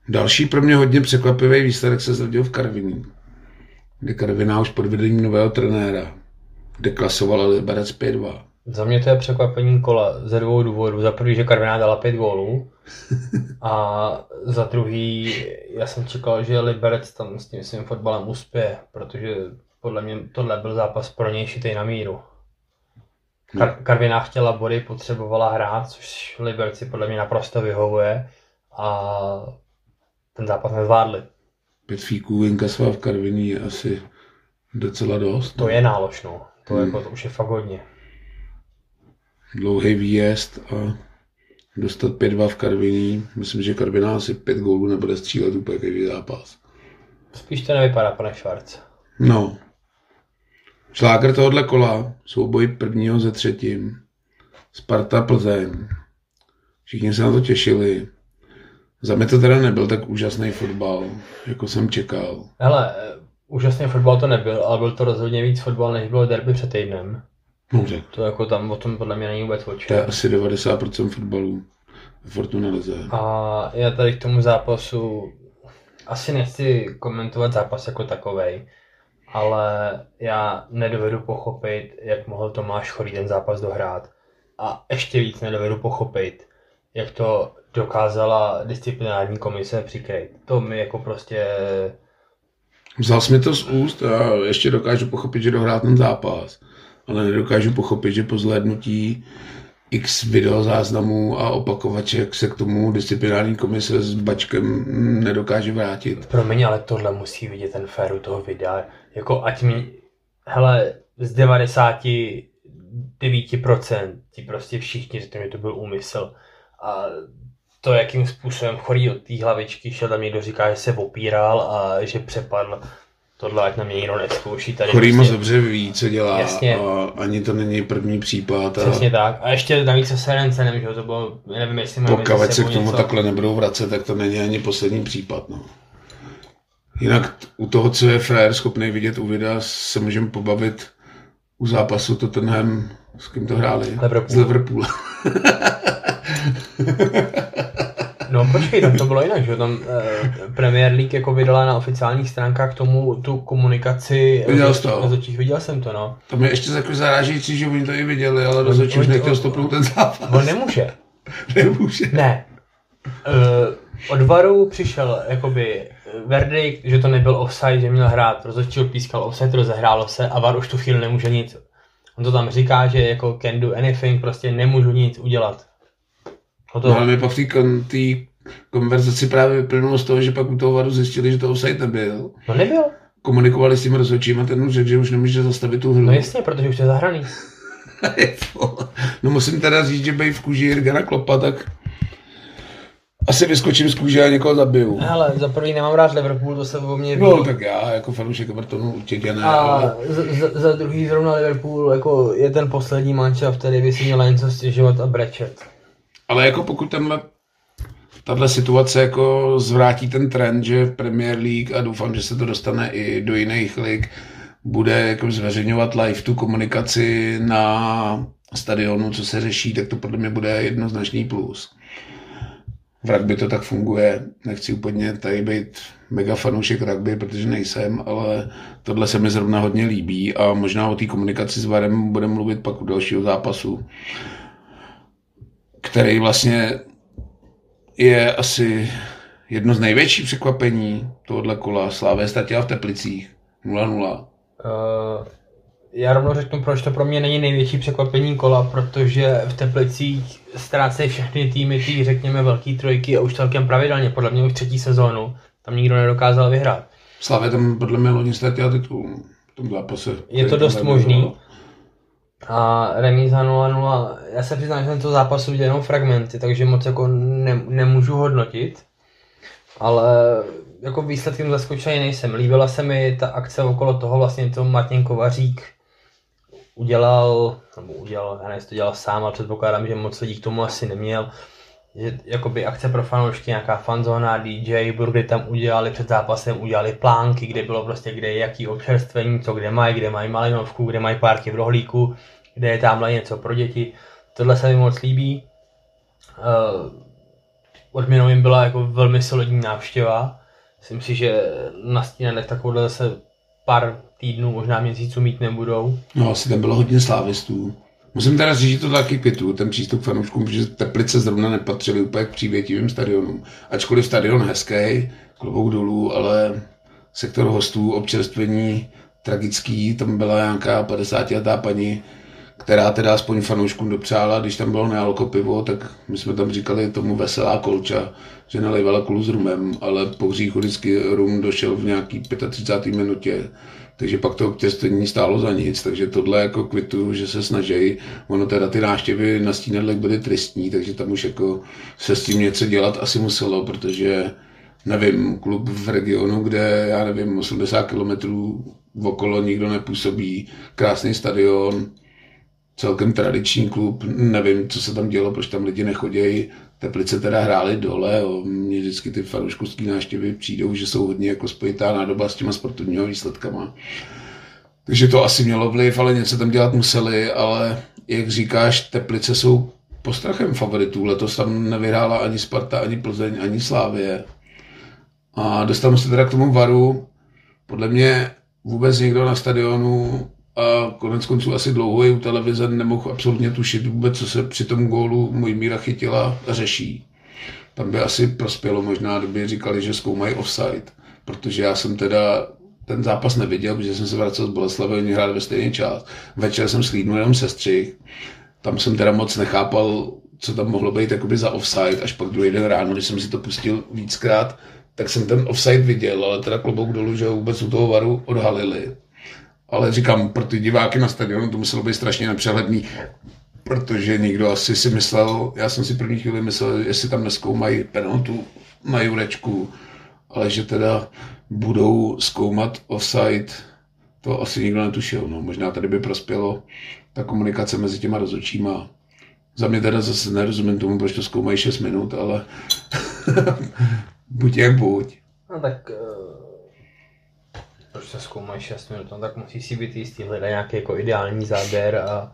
Další pro mě hodně překvapivý výsledek se zrodil v Karviní, kde Karviná už pod vedením nového trenéra deklasovala Liberec 5-2. Za mě to je překvapení kola ze dvou důvodů. Za prvý, že Karviná dala pět gólů a za druhý, já jsem čekal, že Liberec tam s tím svým fotbalem uspěje, protože podle mě tohle byl zápas pro něj šitej na míru. Kar- Karviná chtěla body, potřebovala hrát, což Liberci podle mě naprosto vyhovuje a ten zápas nezvládli. Pět fíků inkasoval v Karviní je asi docela dost. To je náložno. To, hmm. jako, to už je fakt hodně. Dlouhý výjezd a dostat 5-2 v Karviní. Myslím, že Karviná asi pět gólů nebude střílet úplně každý zápas. Spíš to nevypadá, pane Švarc. No. Šláger tohohle kola, souboj prvního ze třetím. Sparta Plzeň. Všichni se na to těšili. Za mě to teda nebyl tak úžasný fotbal, jako jsem čekal. Hele, úžasný fotbal to nebyl, ale byl to rozhodně víc fotbal, než bylo derby před týdnem. Tak. To jako tam o tom podle mě není vůbec o To je asi 90% fotbalů v Fortuna Lize. A já tady k tomu zápasu asi nechci komentovat zápas jako takovej, ale já nedovedu pochopit, jak mohl Tomáš Chorý ten zápas dohrát. A ještě víc nedovedu pochopit, jak to dokázala disciplinární komise přikryt. To mi jako prostě... Vzal jsi mi to z úst a ještě dokážu pochopit, že dohrál ten zápas. Ale nedokážu pochopit, že po zhlédnutí x videozáznamů a opakovaček se k tomu disciplinární komise s bačkem nedokáže vrátit. Promiň, ale tohle musí vidět ten féru toho videa. Jako ať mi... Hele, z 99% ti prostě všichni řekli, že to byl úmysl. A to, jakým způsobem chorý od té hlavičky šel, tam někdo říká, že se opíral a že přepadl. Tohle ať na mě někdo neskouší. Tady Chorý moc prostě- dobře ví, co dělá Jasně. a ani to není první případ. A Přesně tak. A ještě navíc se Serencenem, že to bylo, nevím, jestli mezi pokud se k tomu něco. takhle nebudou vracet, tak to není ani poslední případ. No. Jinak u toho, co je frajer schopný vidět u videa, se můžeme pobavit u zápasu Tottenham, s kým to hráli? Liverpool. Z Liverpoolu. No počkej, tam to bylo jinak, že tam eh, Premier League jako vydala na oficiálních stránkách tomu tu komunikaci. Viděl jsi to? Rozhodčích, viděl jsem to, no. To mě ještě jako zarážející, že oni to i viděli, ale rozhodčí už nechtěl stopnout ten zápas. On nemůže. Nemůže. Ne. Uh, od varu přišel jakoby verdikt, že to nebyl offside, že měl hrát. Rozhodčí pískal offside, rozehrálo se a var už tu chvíli nemůže nic. On to tam říká, že jako can do anything, prostě nemůžu nic udělat. No, Hotovo. ale mi pak v té kon, té konverzaci právě vyplynulo z toho, že pak u toho varu zjistili, že to offside nebyl. No nebyl. Komunikovali s tím rozhodčím a ten už řekl, že už nemůže zastavit tu hru. No jasně, protože už je zahraný. no musím teda říct, že bej v kůži Jirgena Klopa, tak asi vyskočím z kůže a někoho zabiju. Hele, za prvý nemám rád Liverpool, to se o mě ví. No tak já jako fanoušek Evertonu určitě ne, A ale za, za, druhý zrovna Liverpool jako je ten poslední manšaft, který by si měl něco stěžovat a brečet. Ale jako pokud tenhle tahle situace jako zvrátí ten trend, že v Premier League a doufám, že se to dostane i do jiných lig, bude jako zveřejňovat live tu komunikaci na stadionu, co se řeší, tak to podle mě bude jednoznačný plus. V rugby to tak funguje. Nechci úplně tady být mega fanoušek rugby, protože nejsem, ale tohle se mi zrovna hodně líbí a možná o té komunikaci s Varem budeme mluvit pak u dalšího zápasu, který vlastně je asi jedno z největších překvapení tohohle kola. Slávě ztratila v Teplicích 0-0. Uh, eh, já rovnou řeknu, proč to pro mě není největší překvapení kola, protože v Teplicích ztrácejí všechny týmy, ty řekněme velký trojky a už celkem pravidelně, podle mě už třetí sezónu, tam nikdo nedokázal vyhrát. Slavě tam podle mě loni ztratila titul v tom zápase. Je to dost možný. A remíza 0-0, já se přiznám, že jsem to zápasu viděl jenom fragmenty, takže moc jako ne, nemůžu hodnotit. Ale jako výsledkem zaskočený nejsem. Líbila se mi ta akce okolo toho, vlastně to Martin Kovařík udělal, nebo udělal, já nevím, to dělal sám, ale předpokládám, že moc lidí k tomu asi neměl, že jakoby akce pro fanoušky, nějaká fanzóna, DJ, burgery tam udělali před zápasem, udělali plánky, kde bylo prostě, kde je jaký občerstvení, co kde mají, kde mají malinovku, kde mají párky v rohlíku, kde je tamhle něco pro děti. Tohle se mi moc líbí. Uh, odměnou jim byla jako velmi solidní návštěva. Myslím si, že na stínadech takovouhle zase pár týdnů, možná měsíců mít nebudou. No, asi tam bylo hodně slávistů. Musím teda říct, že to taky květu, ten přístup fanouškům, že Teplice zrovna nepatřily úplně k přívětivým stadionům. Ačkoliv stadion hezký, klobouk dolů, ale sektor hostů, občerstvení tragický, tam byla nějaká 50 letá paní, která teda aspoň fanouškům dopřála, když tam bylo nealko pivo, tak my jsme tam říkali tomu veselá kolča, že nalejvala kulu s rumem, ale po hříchu vždycky rum došel v nějaký 35. minutě, takže pak to občerstvení stálo za nic, takže tohle jako kvitu, že se snaží, ono teda ty náštěvy na stínadlech byly tristní, takže tam už jako se s tím něco dělat asi muselo, protože nevím, klub v regionu, kde, já nevím, 80 kilometrů okolo nikdo nepůsobí, krásný stadion, celkem tradiční klub, nevím, co se tam dělo, proč tam lidi nechodějí. Teplice teda hráli dole, jo. mně vždycky ty fanouškovské návštěvy přijdou, že jsou hodně jako spojitá nádoba s těma sportovními výsledkama. Takže to asi mělo vliv, ale něco tam dělat museli, ale jak říkáš, Teplice jsou postrachem favoritů. Letos tam nevyhrála ani Sparta, ani Plzeň, ani Slávě. A dostanu se teda k tomu varu. Podle mě vůbec někdo na stadionu a konec konců asi dlouho je u televize nemohl absolutně tušit vůbec, co se při tom gólu můj míra chytila a řeší. Tam by asi prospělo možná, kdyby říkali, že zkoumají offside, protože já jsem teda ten zápas neviděl, protože jsem se vracel z Boleslavy, oni hráli ve stejný čas. Večer jsem slídnul jenom sestřih, tam jsem teda moc nechápal, co tam mohlo být jakoby za offside, až pak druhý den ráno, když jsem si to pustil víckrát, tak jsem ten offside viděl, ale teda klobouk dolů, že ho vůbec u toho varu odhalili. Ale říkám, pro ty diváky na stadionu to muselo být strašně nepřehledný, protože někdo asi si myslel, já jsem si první chvíli myslel, jestli tam neskoumají penaltu na Jurečku, ale že teda budou zkoumat offside, to asi nikdo netušil. No, možná tady by prospělo ta komunikace mezi těma rozočíma. Za mě teda zase nerozumím tomu, proč to zkoumají 6 minut, ale buď jak buď. No tak uh proč se zkoumají 6 minut, no tak musí si být jistý, hledat nějaký jako ideální záběr a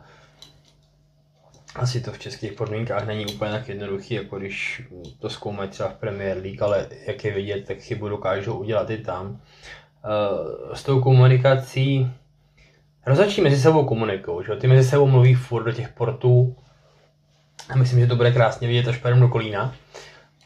asi to v českých podmínkách není úplně tak jednoduchý, jako když to zkoumají třeba v Premier League, ale jak je vidět, tak chybu dokážou udělat i tam. Eh, s tou komunikací rozhodčí mezi sebou komunikují, že ty mezi sebou mluví furt do těch portů. A myslím, že to bude krásně vidět až do Kolína.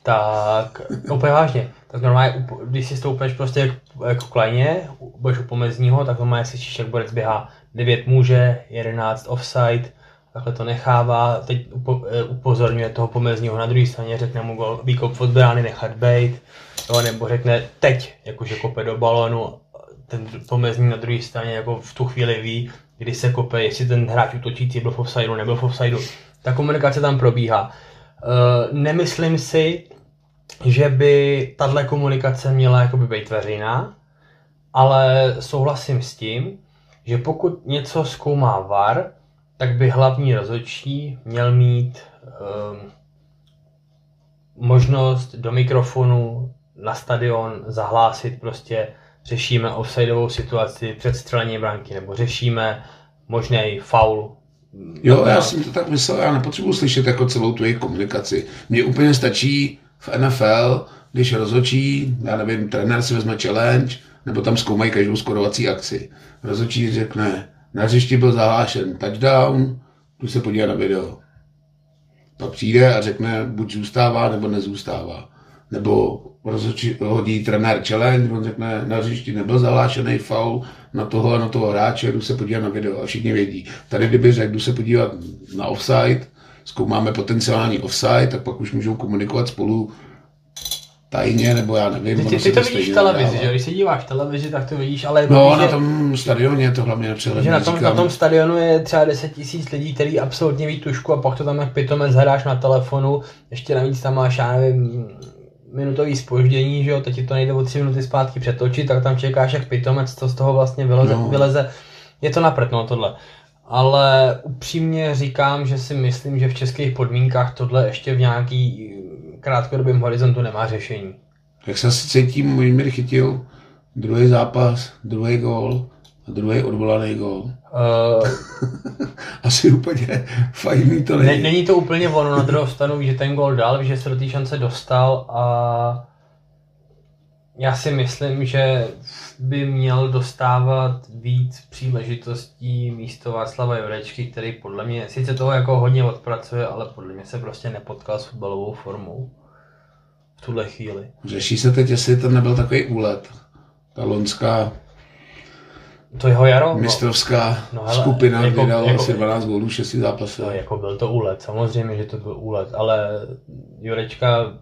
Tak úplně vážně, tak normálně, když si stoupneš prostě jako klajně, budeš u pomezního, tak normálně slyšíš, jak borec běhá 9 muže, 11 offside, takhle to nechává, teď eh, upozorňuje toho pomezního na druhé straně, řekne mu gol, výkop od brány nechat bejt, jo, nebo řekne teď, jakože kope do balonu, ten pomezní na druhé straně jako v tu chvíli ví, kdy se kope, jestli ten hráč útočící byl v offsideu, nebyl v offsideu. Ta komunikace tam probíhá. Uh, nemyslím si, že by tahle komunikace měla jakoby být veřejná, ale souhlasím s tím, že pokud něco zkoumá VAR, tak by hlavní rozhodčí měl mít um, možnost do mikrofonu na stadion zahlásit prostě řešíme offsideovou situaci před střelením branky, nebo řešíme možný faul. Jo, já jsem to tak myslel, já nepotřebuji slyšet jako celou tu jejich komunikaci. Mně úplně stačí v NFL, když rozhočí, já nevím, trenér si vezme challenge, nebo tam zkoumají každou skorovací akci. Rozhočí řekne, na hřišti byl zahlášen touchdown, tu se podívá na video. Pak přijde a řekne, buď zůstává, nebo nezůstává. Nebo rozhodčí, hodí trenér challenge, on řekne, na hřišti nebyl zahlášený faul na toho a na toho hráče, jdu se podívat na video a všichni vědí. Tady kdyby řekl, jdu se podívat na offside, zkoumáme potenciální offside, tak pak už můžou komunikovat spolu tajně, nebo já nevím. Ty, ty, ty to vidíš v televizi, že když se díváš v televizi, tak to vidíš, ale... No, na tom stadioně je to hlavně nepřehledné. Že na tom, na tom stadionu je třeba 10 tisíc lidí, který absolutně ví tušku a pak to tam jak pitomec hráš na telefonu, ještě navíc tam máš, já nevím, minutový spoždění, že jo, teď ti to nejde o tři minuty zpátky přetočit, tak tam čekáš jak pitomec, co z toho vlastně vyleze, no. vyleze. Je to napřed, no tohle. Ale upřímně říkám, že si myslím, že v českých podmínkách tohle ještě v nějaký krátkodobém horizontu nemá řešení. Jak se asi cítím, Mojmír chytil druhý zápas, druhý gól a druhý odvolaný gól. Uh, asi úplně fajný to není. Není to úplně ono, na druhou stranu že ten gól dal, že se do té šance dostal a já si myslím, že by měl dostávat víc příležitostí místo Václava Jurečky, který podle mě sice toho jako hodně odpracuje, ale podle mě se prostě nepotkal s fotbalovou formou v tuhle chvíli. Řeší se teď, jestli to nebyl takový úlet. Ta lonská to jeho jaro? No. Mistrovská no, hele, skupina, jako, kde dal jako, asi 12 gólů, 6 zápasů. No, jako byl to úlet, samozřejmě, že to byl úlet, ale Jurečka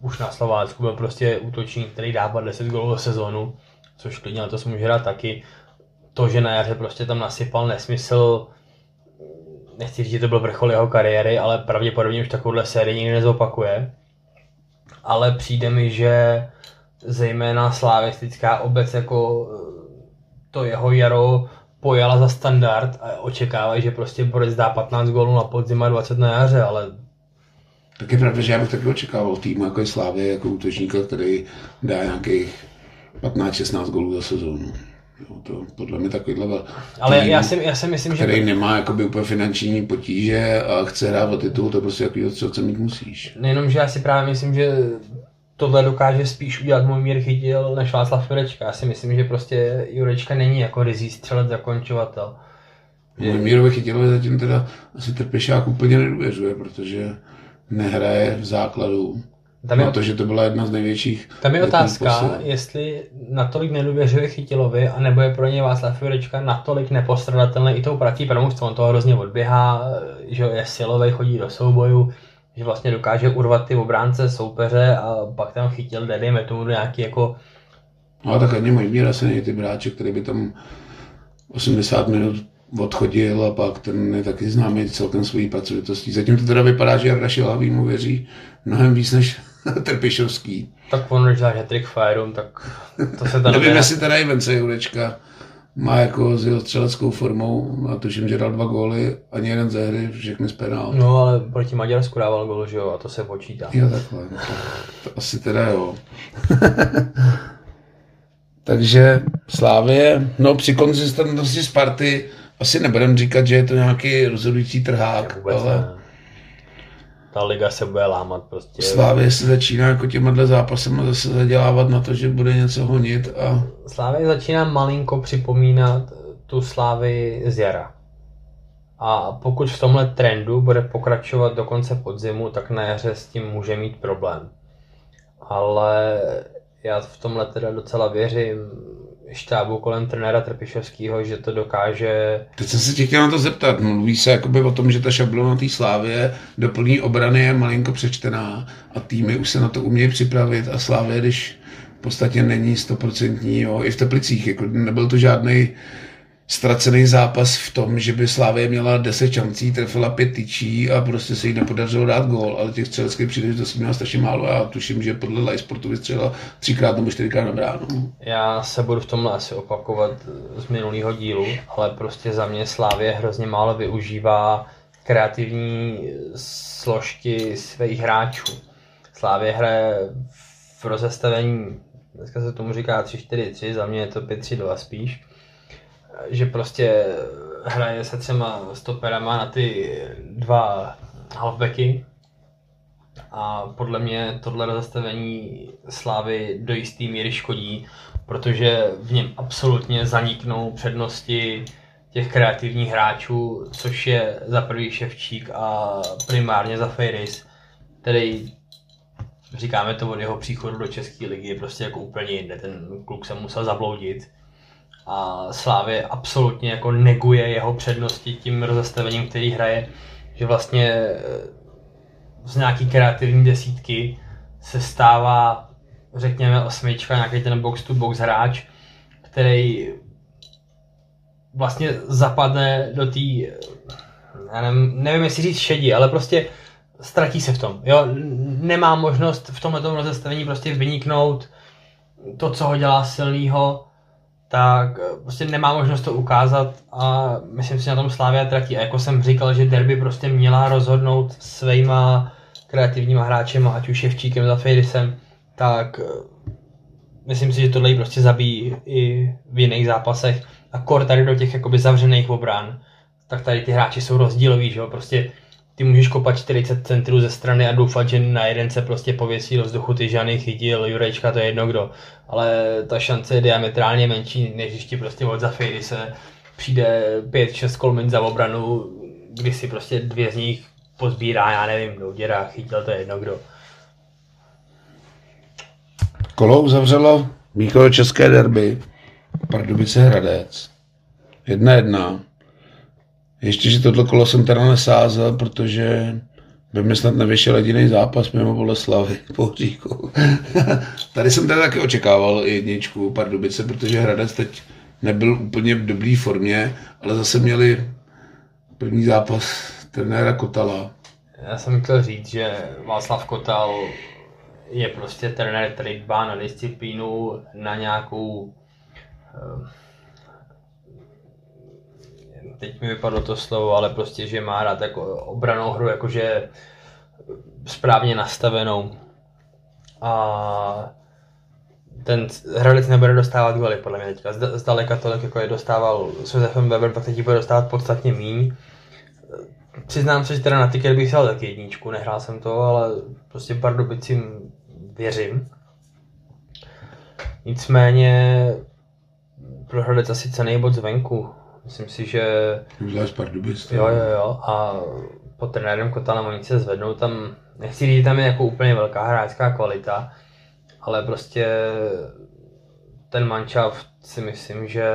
už na Slovácku byl prostě útočník, který dává 10 gólů do sezónu, což klidně na to se může hrát taky. To, že na jaře prostě tam nasypal nesmysl, nechci říct, že to byl vrchol jeho kariéry, ale pravděpodobně už takovouhle sérii nikdy nezopakuje. Ale přijde mi, že zejména slavistická obec jako to jeho jaro pojala za standard a očekávají, že prostě Borec dá 15 gólů na podzim a 20 na jaře, ale tak je pravda, že já bych taky očekával tým jako je Slávě, jako útočníka, který dá nějakých 15-16 gólů za sezónu. Jo, to podle mě takovýhle Ale tým, já, si, já si myslím, který že... Který nemá jakoby úplně finanční potíže a chce hrát o titul, to prostě jako co, co mít musíš. Nejenom, že já si právě myslím, že tohle dokáže spíš udělat můj mír chytil než Václav Jurečka. Já si myslím, že prostě Jurečka není jako rizí střelec zakončovatel. Můj mírovi chytilovi zatím teda asi Trpešák úplně nedůvěřuje, protože nehraje v základu. Tam je, to, že to byla jedna z největších. Tam je otázka, posil. jestli natolik nedůvěřuje Chytilovi, anebo je pro ně Václav Jurečka natolik nepostradatelný i tou prací, protože on toho hrozně odběhá, že je silový, chodí do souboju, že vlastně dokáže urvat ty obránce soupeře a pak tam chytil, dejme tomu do nějaký jako... No tak ani se není ty bráče, který by tam 80 minut odchodil a pak ten je taky známý celkem svojí pracovitostí. Zatím to teda vypadá, že Jarda Šilhavý mu věří mnohem víc než Trpišovský. Tak on, když dá hat-trick Fireum, tak to se tam Nevím, jestli teda i Vence Jurečka má jako s jeho střeleckou formou, a tuším, že dal dva góly, ani jeden ze hry, všechny z penál. No ale proti Maďarsku dával gól, že jo, a to se počítá. Jo, takhle, no, to, to asi teda jo. Takže Slávě, no při konzistentnosti Sparty asi nebudem říkat, že je to nějaký rozhodující trhák, ale... Ne. Ta liga se bude lámat prostě. Slávě se začíná jako těma zápasem zase zadělávat na to, že bude něco honit a... Slávě začíná malinko připomínat tu Slávy z jara. A pokud v tomhle trendu bude pokračovat do konce podzimu, tak na jaře s tím může mít problém. Ale já v tomhle teda docela věřím štábu kolem trenéra Trpišovského, že to dokáže... Teď jsem se tě chtěl na to zeptat. Mluví se jakoby o tom, že ta šablona té slávě do plný obrany je malinko přečtená a týmy už se na to umějí připravit a slávě, když v podstatě není stoprocentní, i v Teplicích, jako nebyl to žádný ztracený zápas v tom, že by Slávě měla 10 šancí, trefila pět tyčí a prostě se jí nepodařilo dát gól, ale těch střeleckých příležitostí měla strašně málo. Já tuším, že podle Live Sportu vystřelila třikrát nebo čtyřikrát na bránu. Já se budu v tomhle asi opakovat z minulého dílu, ale prostě za mě Slávě hrozně málo využívá kreativní složky svých hráčů. Slávě hraje v rozestavení dneska se tomu říká 3-4-3, za mě je to 5-3-2 spíš, že prostě hraje se třema stoperama na ty dva halfbacky a podle mě tohle rozestavení Slávy do jisté míry škodí, protože v něm absolutně zaniknou přednosti těch kreativních hráčů, což je za prvý Ševčík a primárně za Fejris, který říkáme to od jeho příchodu do České ligy, je prostě jako úplně jinde. Ten kluk se musel zabloudit a Slávě absolutně jako neguje jeho přednosti tím rozestavením, který hraje, že vlastně eh, z nějaký kreativní desítky se stává, řekněme, osmička, nějaký ten box to box hráč, který vlastně zapadne do té, nevím, nevím, jestli říct šedí, ale prostě ztratí se v tom. Jo? Nemá možnost v tomhle rozestavení prostě vyniknout to, co ho dělá silnýho, tak prostě nemá možnost to ukázat a myslím si na tom Slávia tratí. A jako jsem říkal, že derby prostě měla rozhodnout svýma kreativníma hráčema, ať už Ševčíkem za Fejrisem, tak myslím si, že tohle ji prostě zabíjí i v jiných zápasech. A kor tady do těch jakoby zavřených obrán, tak tady ty hráči jsou rozdíloví, že jo, prostě ty můžeš kopat 40 centrů ze strany a doufat, že na jeden se prostě pověsí do vzduchu, ty žany chytil, Jurečka, to je jedno kdo. Ale ta šance je diametrálně menší, než když ti prostě od Zafejry se přijde 5-6 kolmin za obranu, kdy si prostě dvě z nich pozbírá, já nevím, Douděra, chytil, to je jedno kdo. Kolo uzavřelo východ české derby Pardubice Hradec. Jedna jedna. Ještě, že tohle kolo jsem teda nesázel, protože by mi snad nevyšel jediný zápas mimo Boleslavy po říku. Tady jsem teda taky očekával jedničku Pardubice, protože Hradec teď nebyl úplně v dobré formě, ale zase měli první zápas trenéra Kotala. Já jsem chtěl říct, že Václav Kotal je prostě trenér, který dbá na disciplínu, na nějakou eh, teď mi vypadlo to slovo, ale prostě, že má rád jako obranou hru, jakože správně nastavenou. A ten Hradec nebude dostávat goly, podle mě teďka. Zdaleka tolik, jako je dostával s Josefem Weber, tak teď bude dostávat podstatně míň. Přiznám se, že teda na ticket bych dal taky jedničku, nehrál jsem to, ale prostě Pardubicím věřím. Nicméně pro Hradec asi cený bod zvenku. Myslím si, že... Zvlášť Pardubic. Jo, jo, jo. A pod trenérem Kotalem oni se zvednou tam, nechci říct, tam je jako úplně velká hráčská kvalita, ale prostě ten mančaft si myslím, že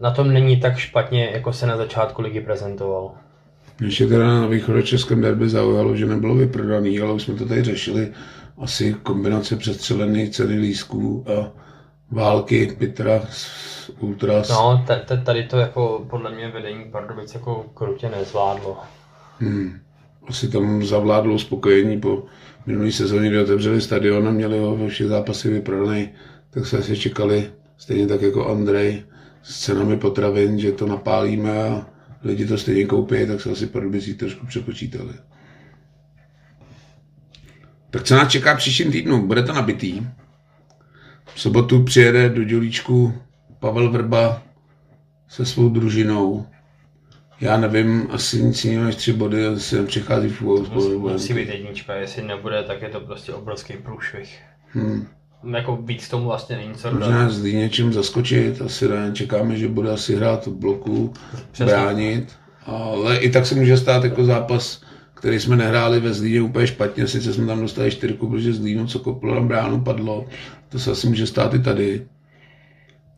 na tom není tak špatně, jako se na začátku ligy prezentoval. Ještě teda na východočeském derby zaujalo, že nebylo vyprodaný, ale už jsme to tady řešili, asi kombinace přestřelených ceny lísků a války Petra s Ultras. No, tady to jako podle mě vedení Pardubic jako krutě nezvládlo. Hmm. Asi tam zavládlo spokojení po minulý sezóně, kdy otevřeli stadion a měli ho všech zápasy vyprodaný, tak se asi čekali, stejně tak jako Andrej, s cenami potravin, že to napálíme a lidi to stejně koupí, tak se asi Pardubicí trošku přepočítali. Tak co nás čeká příštím týdnu? Bude to nabitý. V sobotu přijede do Dělíčku Pavel Vrba se svou družinou. Já nevím, asi nic jiného než tři body, asi nepřichází v úvodu. Musí být jednička, jestli nebude, tak je to prostě obrovský průšvih. Hmm. Jako víc tomu vlastně není co dodat. Možná zlý něčím zaskočit, asi ne, čekáme, že bude asi hrát v bloku, Přesně. bránit, ale i tak se může stát jako zápas, který jsme nehráli ve Zlíně úplně špatně, sice jsme tam dostali čtyřku, protože Zlínu, co koplo na bránu, padlo, to se asi může stát i tady.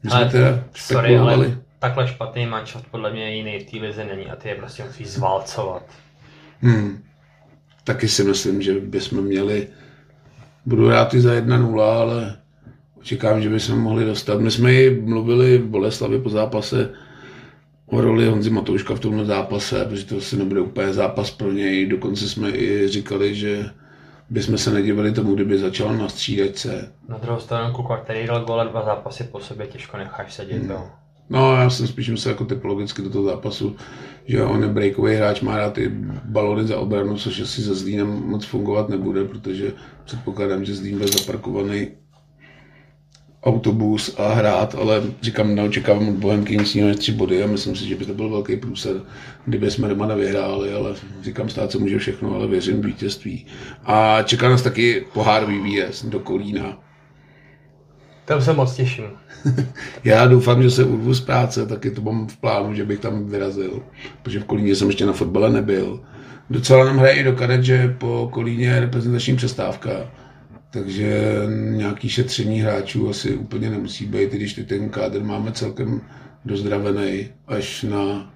My ale, jsme teda sorry, ale takhle špatný manšaft podle mě jiný v té lize není a ty je prostě musí zvalcovat. Hmm. Taky si myslím, že bychom měli, budu rád i za 1-0, ale očekávám, že bychom mohli dostat. My jsme i mluvili v Boleslavi po zápase o roli Honzi Matouška v tomhle zápase, protože to asi nebude úplně zápas pro něj. Dokonce jsme i říkali, že bychom se nedivili tomu, kdyby začal na střídačce. Na druhou stranu kluka, který dal gole dva zápasy po sobě, těžko necháš sedět. Hmm. No, já jsem spíš myslel jako typologicky do toho zápasu, že on je breakový hráč, má rád ty balony za obranu, což asi za Zlínem moc fungovat nebude, protože předpokládám, že Zlín byl zaparkovaný autobus a hrát, ale říkám, neočekávám od Bohemky nic jiného než tři body a myslím si, že by to byl velký průser, kdyby jsme doma nevyhráli, ale říkám, stát se může všechno, ale věřím v vítězství. A čeká nás taky pohárový výjezd do Kolína. Tam se moc těším. Já doufám, že se urvu z práce, taky to mám v plánu, že bych tam vyrazil, protože v Kolíně jsem ještě na fotbale nebyl. Docela nám hraje i do karet, že po Kolíně je reprezentační přestávka, takže nějaký šetření hráčů asi úplně nemusí být, i když ty ten kádr máme celkem dozdravený až na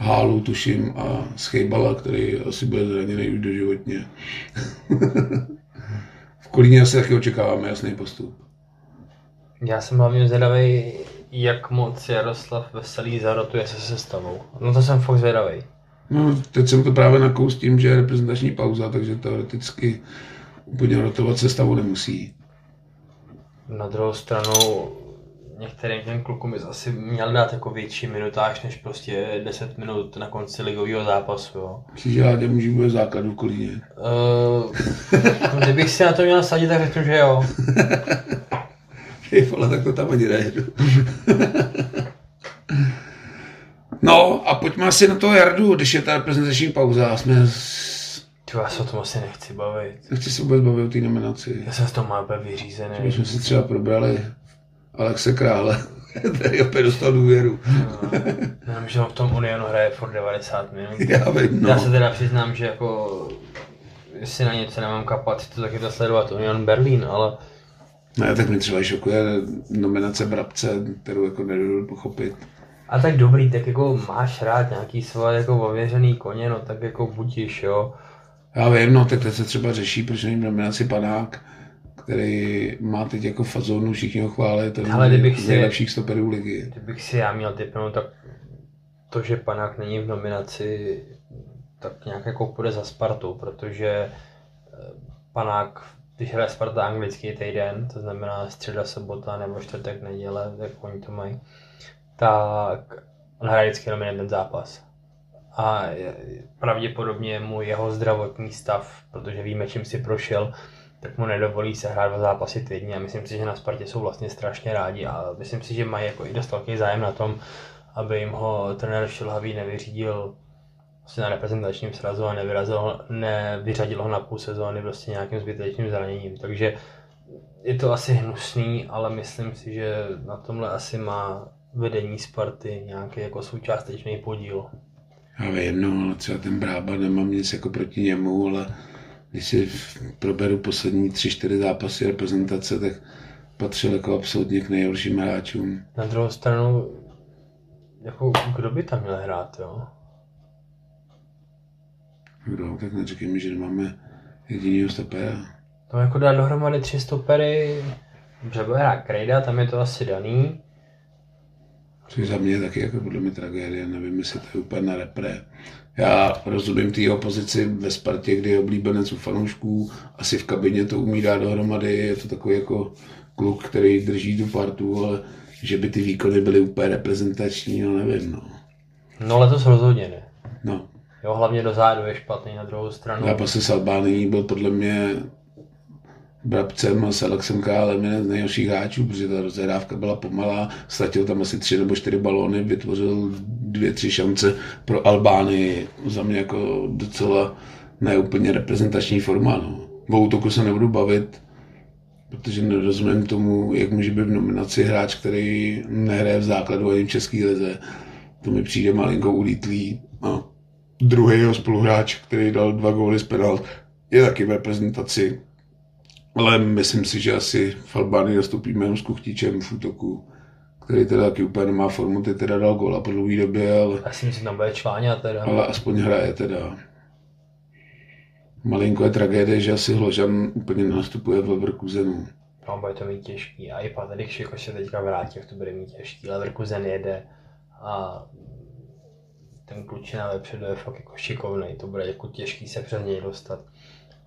Hálu, tuším, a Schejbala, který asi bude zraněný už doživotně. v Kolíně asi taky očekáváme jasný postup. Já jsem hlavně zvědavý, jak moc Jaroslav Veselý zarotuje se sestavou. No to jsem fakt zvědavý. No, teď jsem to právě nakous tím, že je reprezentační pauza, takže teoreticky úplně rotovat sestavu nemusí. Na druhou stranu některým těm klukům bys asi měl dát jako větší minutáž, než prostě 10 minut na konci ligového zápasu. Jo. Myslíš, že Hádě může bude základu v Kolíně? Uh, kdybych si na to měl sadit, tak řeknu, že jo. Ty vole, tak to tam ani nejedu. no a pojďme asi na to Jardu, když je ta reprezentační pauza. Jsme Ty já se o tom asi nechci bavit. Nechci se vůbec bavit o té nominaci. Já jsem z toho má úplně vyřízený. My jsme si třeba probrali Alexe Krále, který opět dostal důvěru. No, Jenom, že v tom Unionu hraje furt 90 minut. Já vím, no. Já se teda přiznám, že jako jestli na něco nemám kapacitu, tak je to sledovat Union Berlin, ale Ne, tak mě třeba šokuje nominace Brabce, kterou jako nedovedu pochopit. a tak dobrý, tak jako máš rád nějaký svoje jako ověřený koně, no tak jako budíš, jo. Já vím, no, tak to se třeba řeší, proč nevím nominaci Panák, který má teď jako fazonu, všichni ho chválí, to je Ale kdybych z si- nejlepších stoperů ligy. Kdybych si já měl typnout, tak to, že Panák není v nominaci, tak nějak jako půjde za Spartu, protože eh, Panák, když hraje Sparta anglický týden, to znamená středa, sobota nebo čtvrtek, neděle, jak oni to mají, tak on hraje vždycky jenom jeden ten zápas. A pravděpodobně mu jeho zdravotní stav, protože víme, čím si prošel, tak mu nedovolí se hrát dva zápasy týdně a myslím si, že na Spartě jsou vlastně strašně rádi a myslím si, že mají jako i dost velký zájem na tom, aby jim ho trenér Šilhavý nevyřídil vlastně na reprezentačním srazu a nevyrazil, nevyřadil ho na půl sezóny prostě nějakým zbytečným zraněním. Takže je to asi hnusný, ale myslím si, že na tomhle asi má vedení Sparty nějaký jako součástečný podíl. Já vím, no, ale třeba ten Brába nemám nic jako proti němu, ale když si proberu poslední tři, čtyři zápasy reprezentace, tak patřil jako absolutně k nejhorším hráčům. Na druhou stranu, jako kdo by tam měl hrát, jo? Kdo? Tak neříkej mi, že nemáme jedinýho stopera. No jako dát dohromady tři stopery, že bude hrát Krejda, tam je to asi daný. Což za mě taky jako podle mě tragédie, nevím, jestli to je úplně na repre. Já rozumím té opozici ve Spartě, kdy je oblíbenec u fanoušků, asi v kabině to umí dát dohromady, je to takový jako kluk, který drží tu partu, ale že by ty výkony byly úplně reprezentační, no nevím, no. No letos rozhodně ne. no. Jo, hlavně do zádu je špatný na druhou stranu. Zápas s Albánií byl podle mě Brabcem a Alexem Králem jeden z nejhorších hráčů, protože ta rozehrávka byla pomalá, ztratil tam asi tři nebo čtyři balóny, vytvořil dvě, tři šance pro Albánii. Za mě jako docela neúplně reprezentační forma. No. O útoku se nebudu bavit, protože nerozumím tomu, jak může být v nominaci hráč, který nehraje v základu ani v české lize. To mi přijde malinko ulítlý. A druhý jeho spoluhráč, který dal dva góly z penalt, je taky v reprezentaci. Ale myslím si, že asi v Albánii nastupíme jenom s Kuchtičem v útoku, který teda taky úplně nemá formu, ty teda dal góla po dlouhé době, ale, Já si myslím, že tam bude Čváňa teda. ale aspoň hraje teda. Malinko je tragédie, že asi Hložan úplně nenastupuje v Leverkusenu. No, bude to mít těžký. A i Patrik Šiko se teďka vrátí, jak to bude mít těžký. Leverkusen jede a ten klučina vepředu je fakt jako šikovný. To bude jako těžký se přes něj dostat.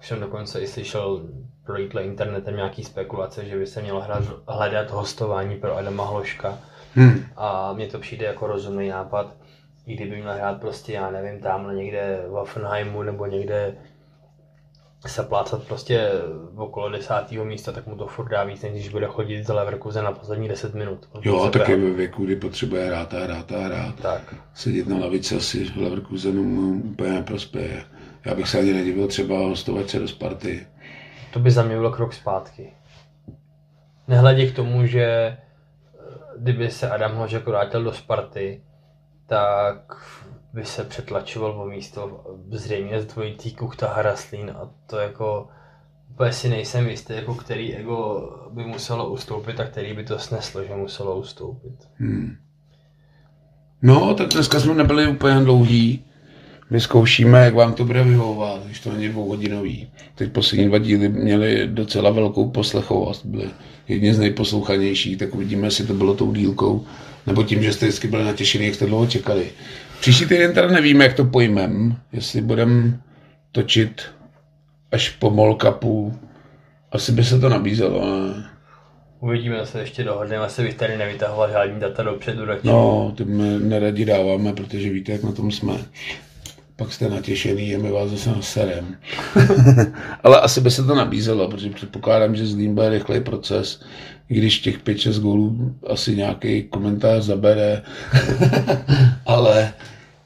Už jsem dokonce i slyšel prolítle internetem nějaký spekulace, že by se mělo hrát, hledat hostování pro Adama Hloška. Hm. A mně to přijde jako rozumný nápad. I kdyby měl hrát prostě, já nevím, tamhle někde v Offenheimu nebo někde se plácat prostě okolo desátého místa, tak mu to furt dá víc, než když bude chodit za Leverkusen na poslední 10 minut. Jo, a taky ve věku, kdy potřebuje hrát a hrát a hrát. Tak. Sedět na lavici asi v Leverkusenu mu úplně neprospěje. Já bych se ani nedivil třeba hostovat se do Sparty. To by za mě byl krok zpátky. Nehledě k tomu, že eh, kdyby se Adam Hožek vrátil do Sparty, tak by se přetlačoval o místo zřejmě z dvojitý Kuchta Haraslín a to jako úplně si nejsem jistý, jako který ego by muselo ustoupit a který by to sneslo, že muselo ustoupit. Hmm. No, tak dneska jsme nebyli úplně dlouhý. Vyzkoušíme, jak vám to bude vyhovovat, když to není dvouhodinový. Teď poslední dva díly měli docela velkou poslechovost, byly jedni z nejposlouchanějších, tak uvidíme, jestli to bylo tou dílkou, nebo tím, že jste vždycky byli natěšení, jak jste dlouho čekali. Příští týden teda nevíme, jak to pojmem, jestli budeme točit až po molkapu. Asi by se to nabízelo, ne? Uvidíme, se ještě dohodneme, asi bych tady nevytahoval žádný data dopředu. Radši. No, to my neradi dáváme, protože víte, jak na tom jsme. Pak jste natěšený a my vás zase naserem. Ale asi by se to nabízelo, protože předpokládám, že Zlín bude rychlej proces, i když těch 5-6 gólů asi nějaký komentář zabere. Ale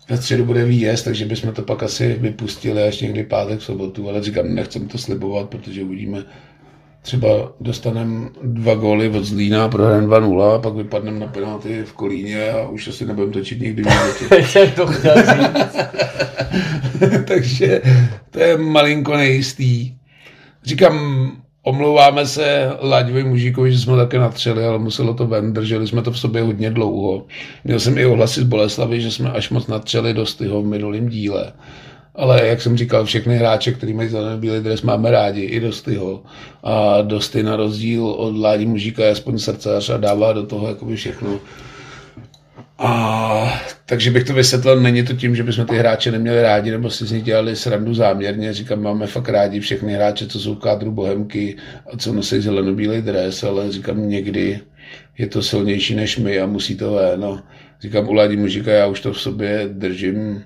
ve středu bude výjezd, takže bychom to pak asi vypustili až někdy pátek, v sobotu, ale říkám, nechcem to slibovat, protože uvidíme, třeba dostaneme dva góly od Zlína, prohrajeme 2-0, pak vypadneme na penalty v Kolíně a už asi nebudeme točit nikdy to chtěl říct. Takže to je malinko nejistý. Říkám, omlouváme se Láďovi Mužíkovi, že jsme také natřeli, ale muselo to ven, drželi jsme to v sobě hodně dlouho. Měl jsem i ohlasy z Boleslavy, že jsme až moc natřeli dost v minulém díle. Ale jak jsem říkal, všechny hráče, kteří mají zelený bílý dres, máme rádi, i Dostyho. A Dosty na rozdíl od Ládi Mužíka je aspoň srdcař a dává do toho jakoby všechno. A, takže bych to vysvětlil, není to tím, že bychom ty hráče neměli rádi, nebo si z nich dělali srandu záměrně. Říkám, máme fakt rádi všechny hráče, co jsou v kádru Bohemky a co nosí zelenobílý dres, ale říkám, někdy je to silnější než my a musí to ven. No. Říkám, u Ládi Mužíka já už to v sobě držím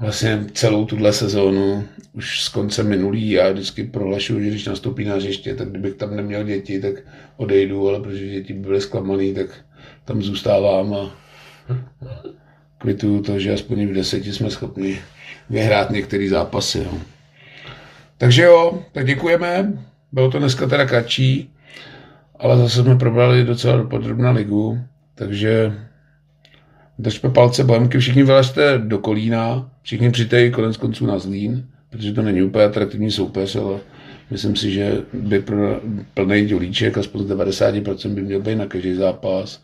vlastně celou tuhle sezónu, už z konce minulý, já vždycky prohlašuju, že když nastoupí na hřiště, tak kdybych tam neměl děti, tak odejdu, ale protože děti by byly zklamaný, tak tam zůstávám a kvituju to, že aspoň v deseti jsme schopni vyhrát některé zápasy. Jo. Takže jo, tak děkujeme. Bylo to dneska teda kratší, ale zase jsme probrali docela podrobná ligu, takže držme palce Bohemky, všichni vylezte do Kolína, všichni přijďte konec konců na Zlín, protože to není úplně atraktivní soupeř, ale myslím si, že by pro plný dělíček, aspoň z 90% by měl být na každý zápas.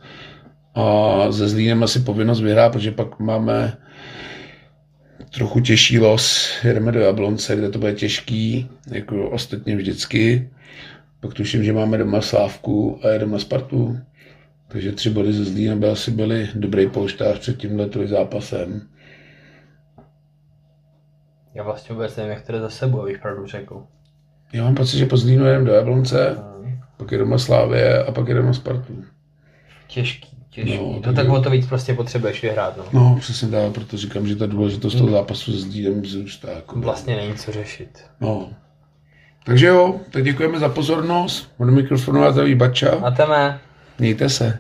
A ze Zlínem asi povinnost vyhrát, protože pak máme trochu těžší los. Jedeme do Jablonce, kde to bude těžký, jako ostatně vždycky. Pak tuším, že máme doma Slávku a jedeme na Spartu. Takže tři body ze Zlína by asi byly dobrý polštář před tímhle zápasem. Já vlastně vůbec nevím, jak to za sebou, abych pravdu řekl. Já mám pocit, že po Zlínu jedeme do Jablonce, hmm. pak jedeme na Slávě a pak jedeme na Spartu. Těžký, těžký. No, no tak o to víc prostě potřebuješ vyhrát. No, no přesně tak, proto říkám, že ta důležitost toho zápasu s Zlínem zůstá. Jako vlastně není co řešit. No. Takže jo, tak děkujeme za pozornost. Od mikrofonu a zdraví Bača. A teme. Mějte se.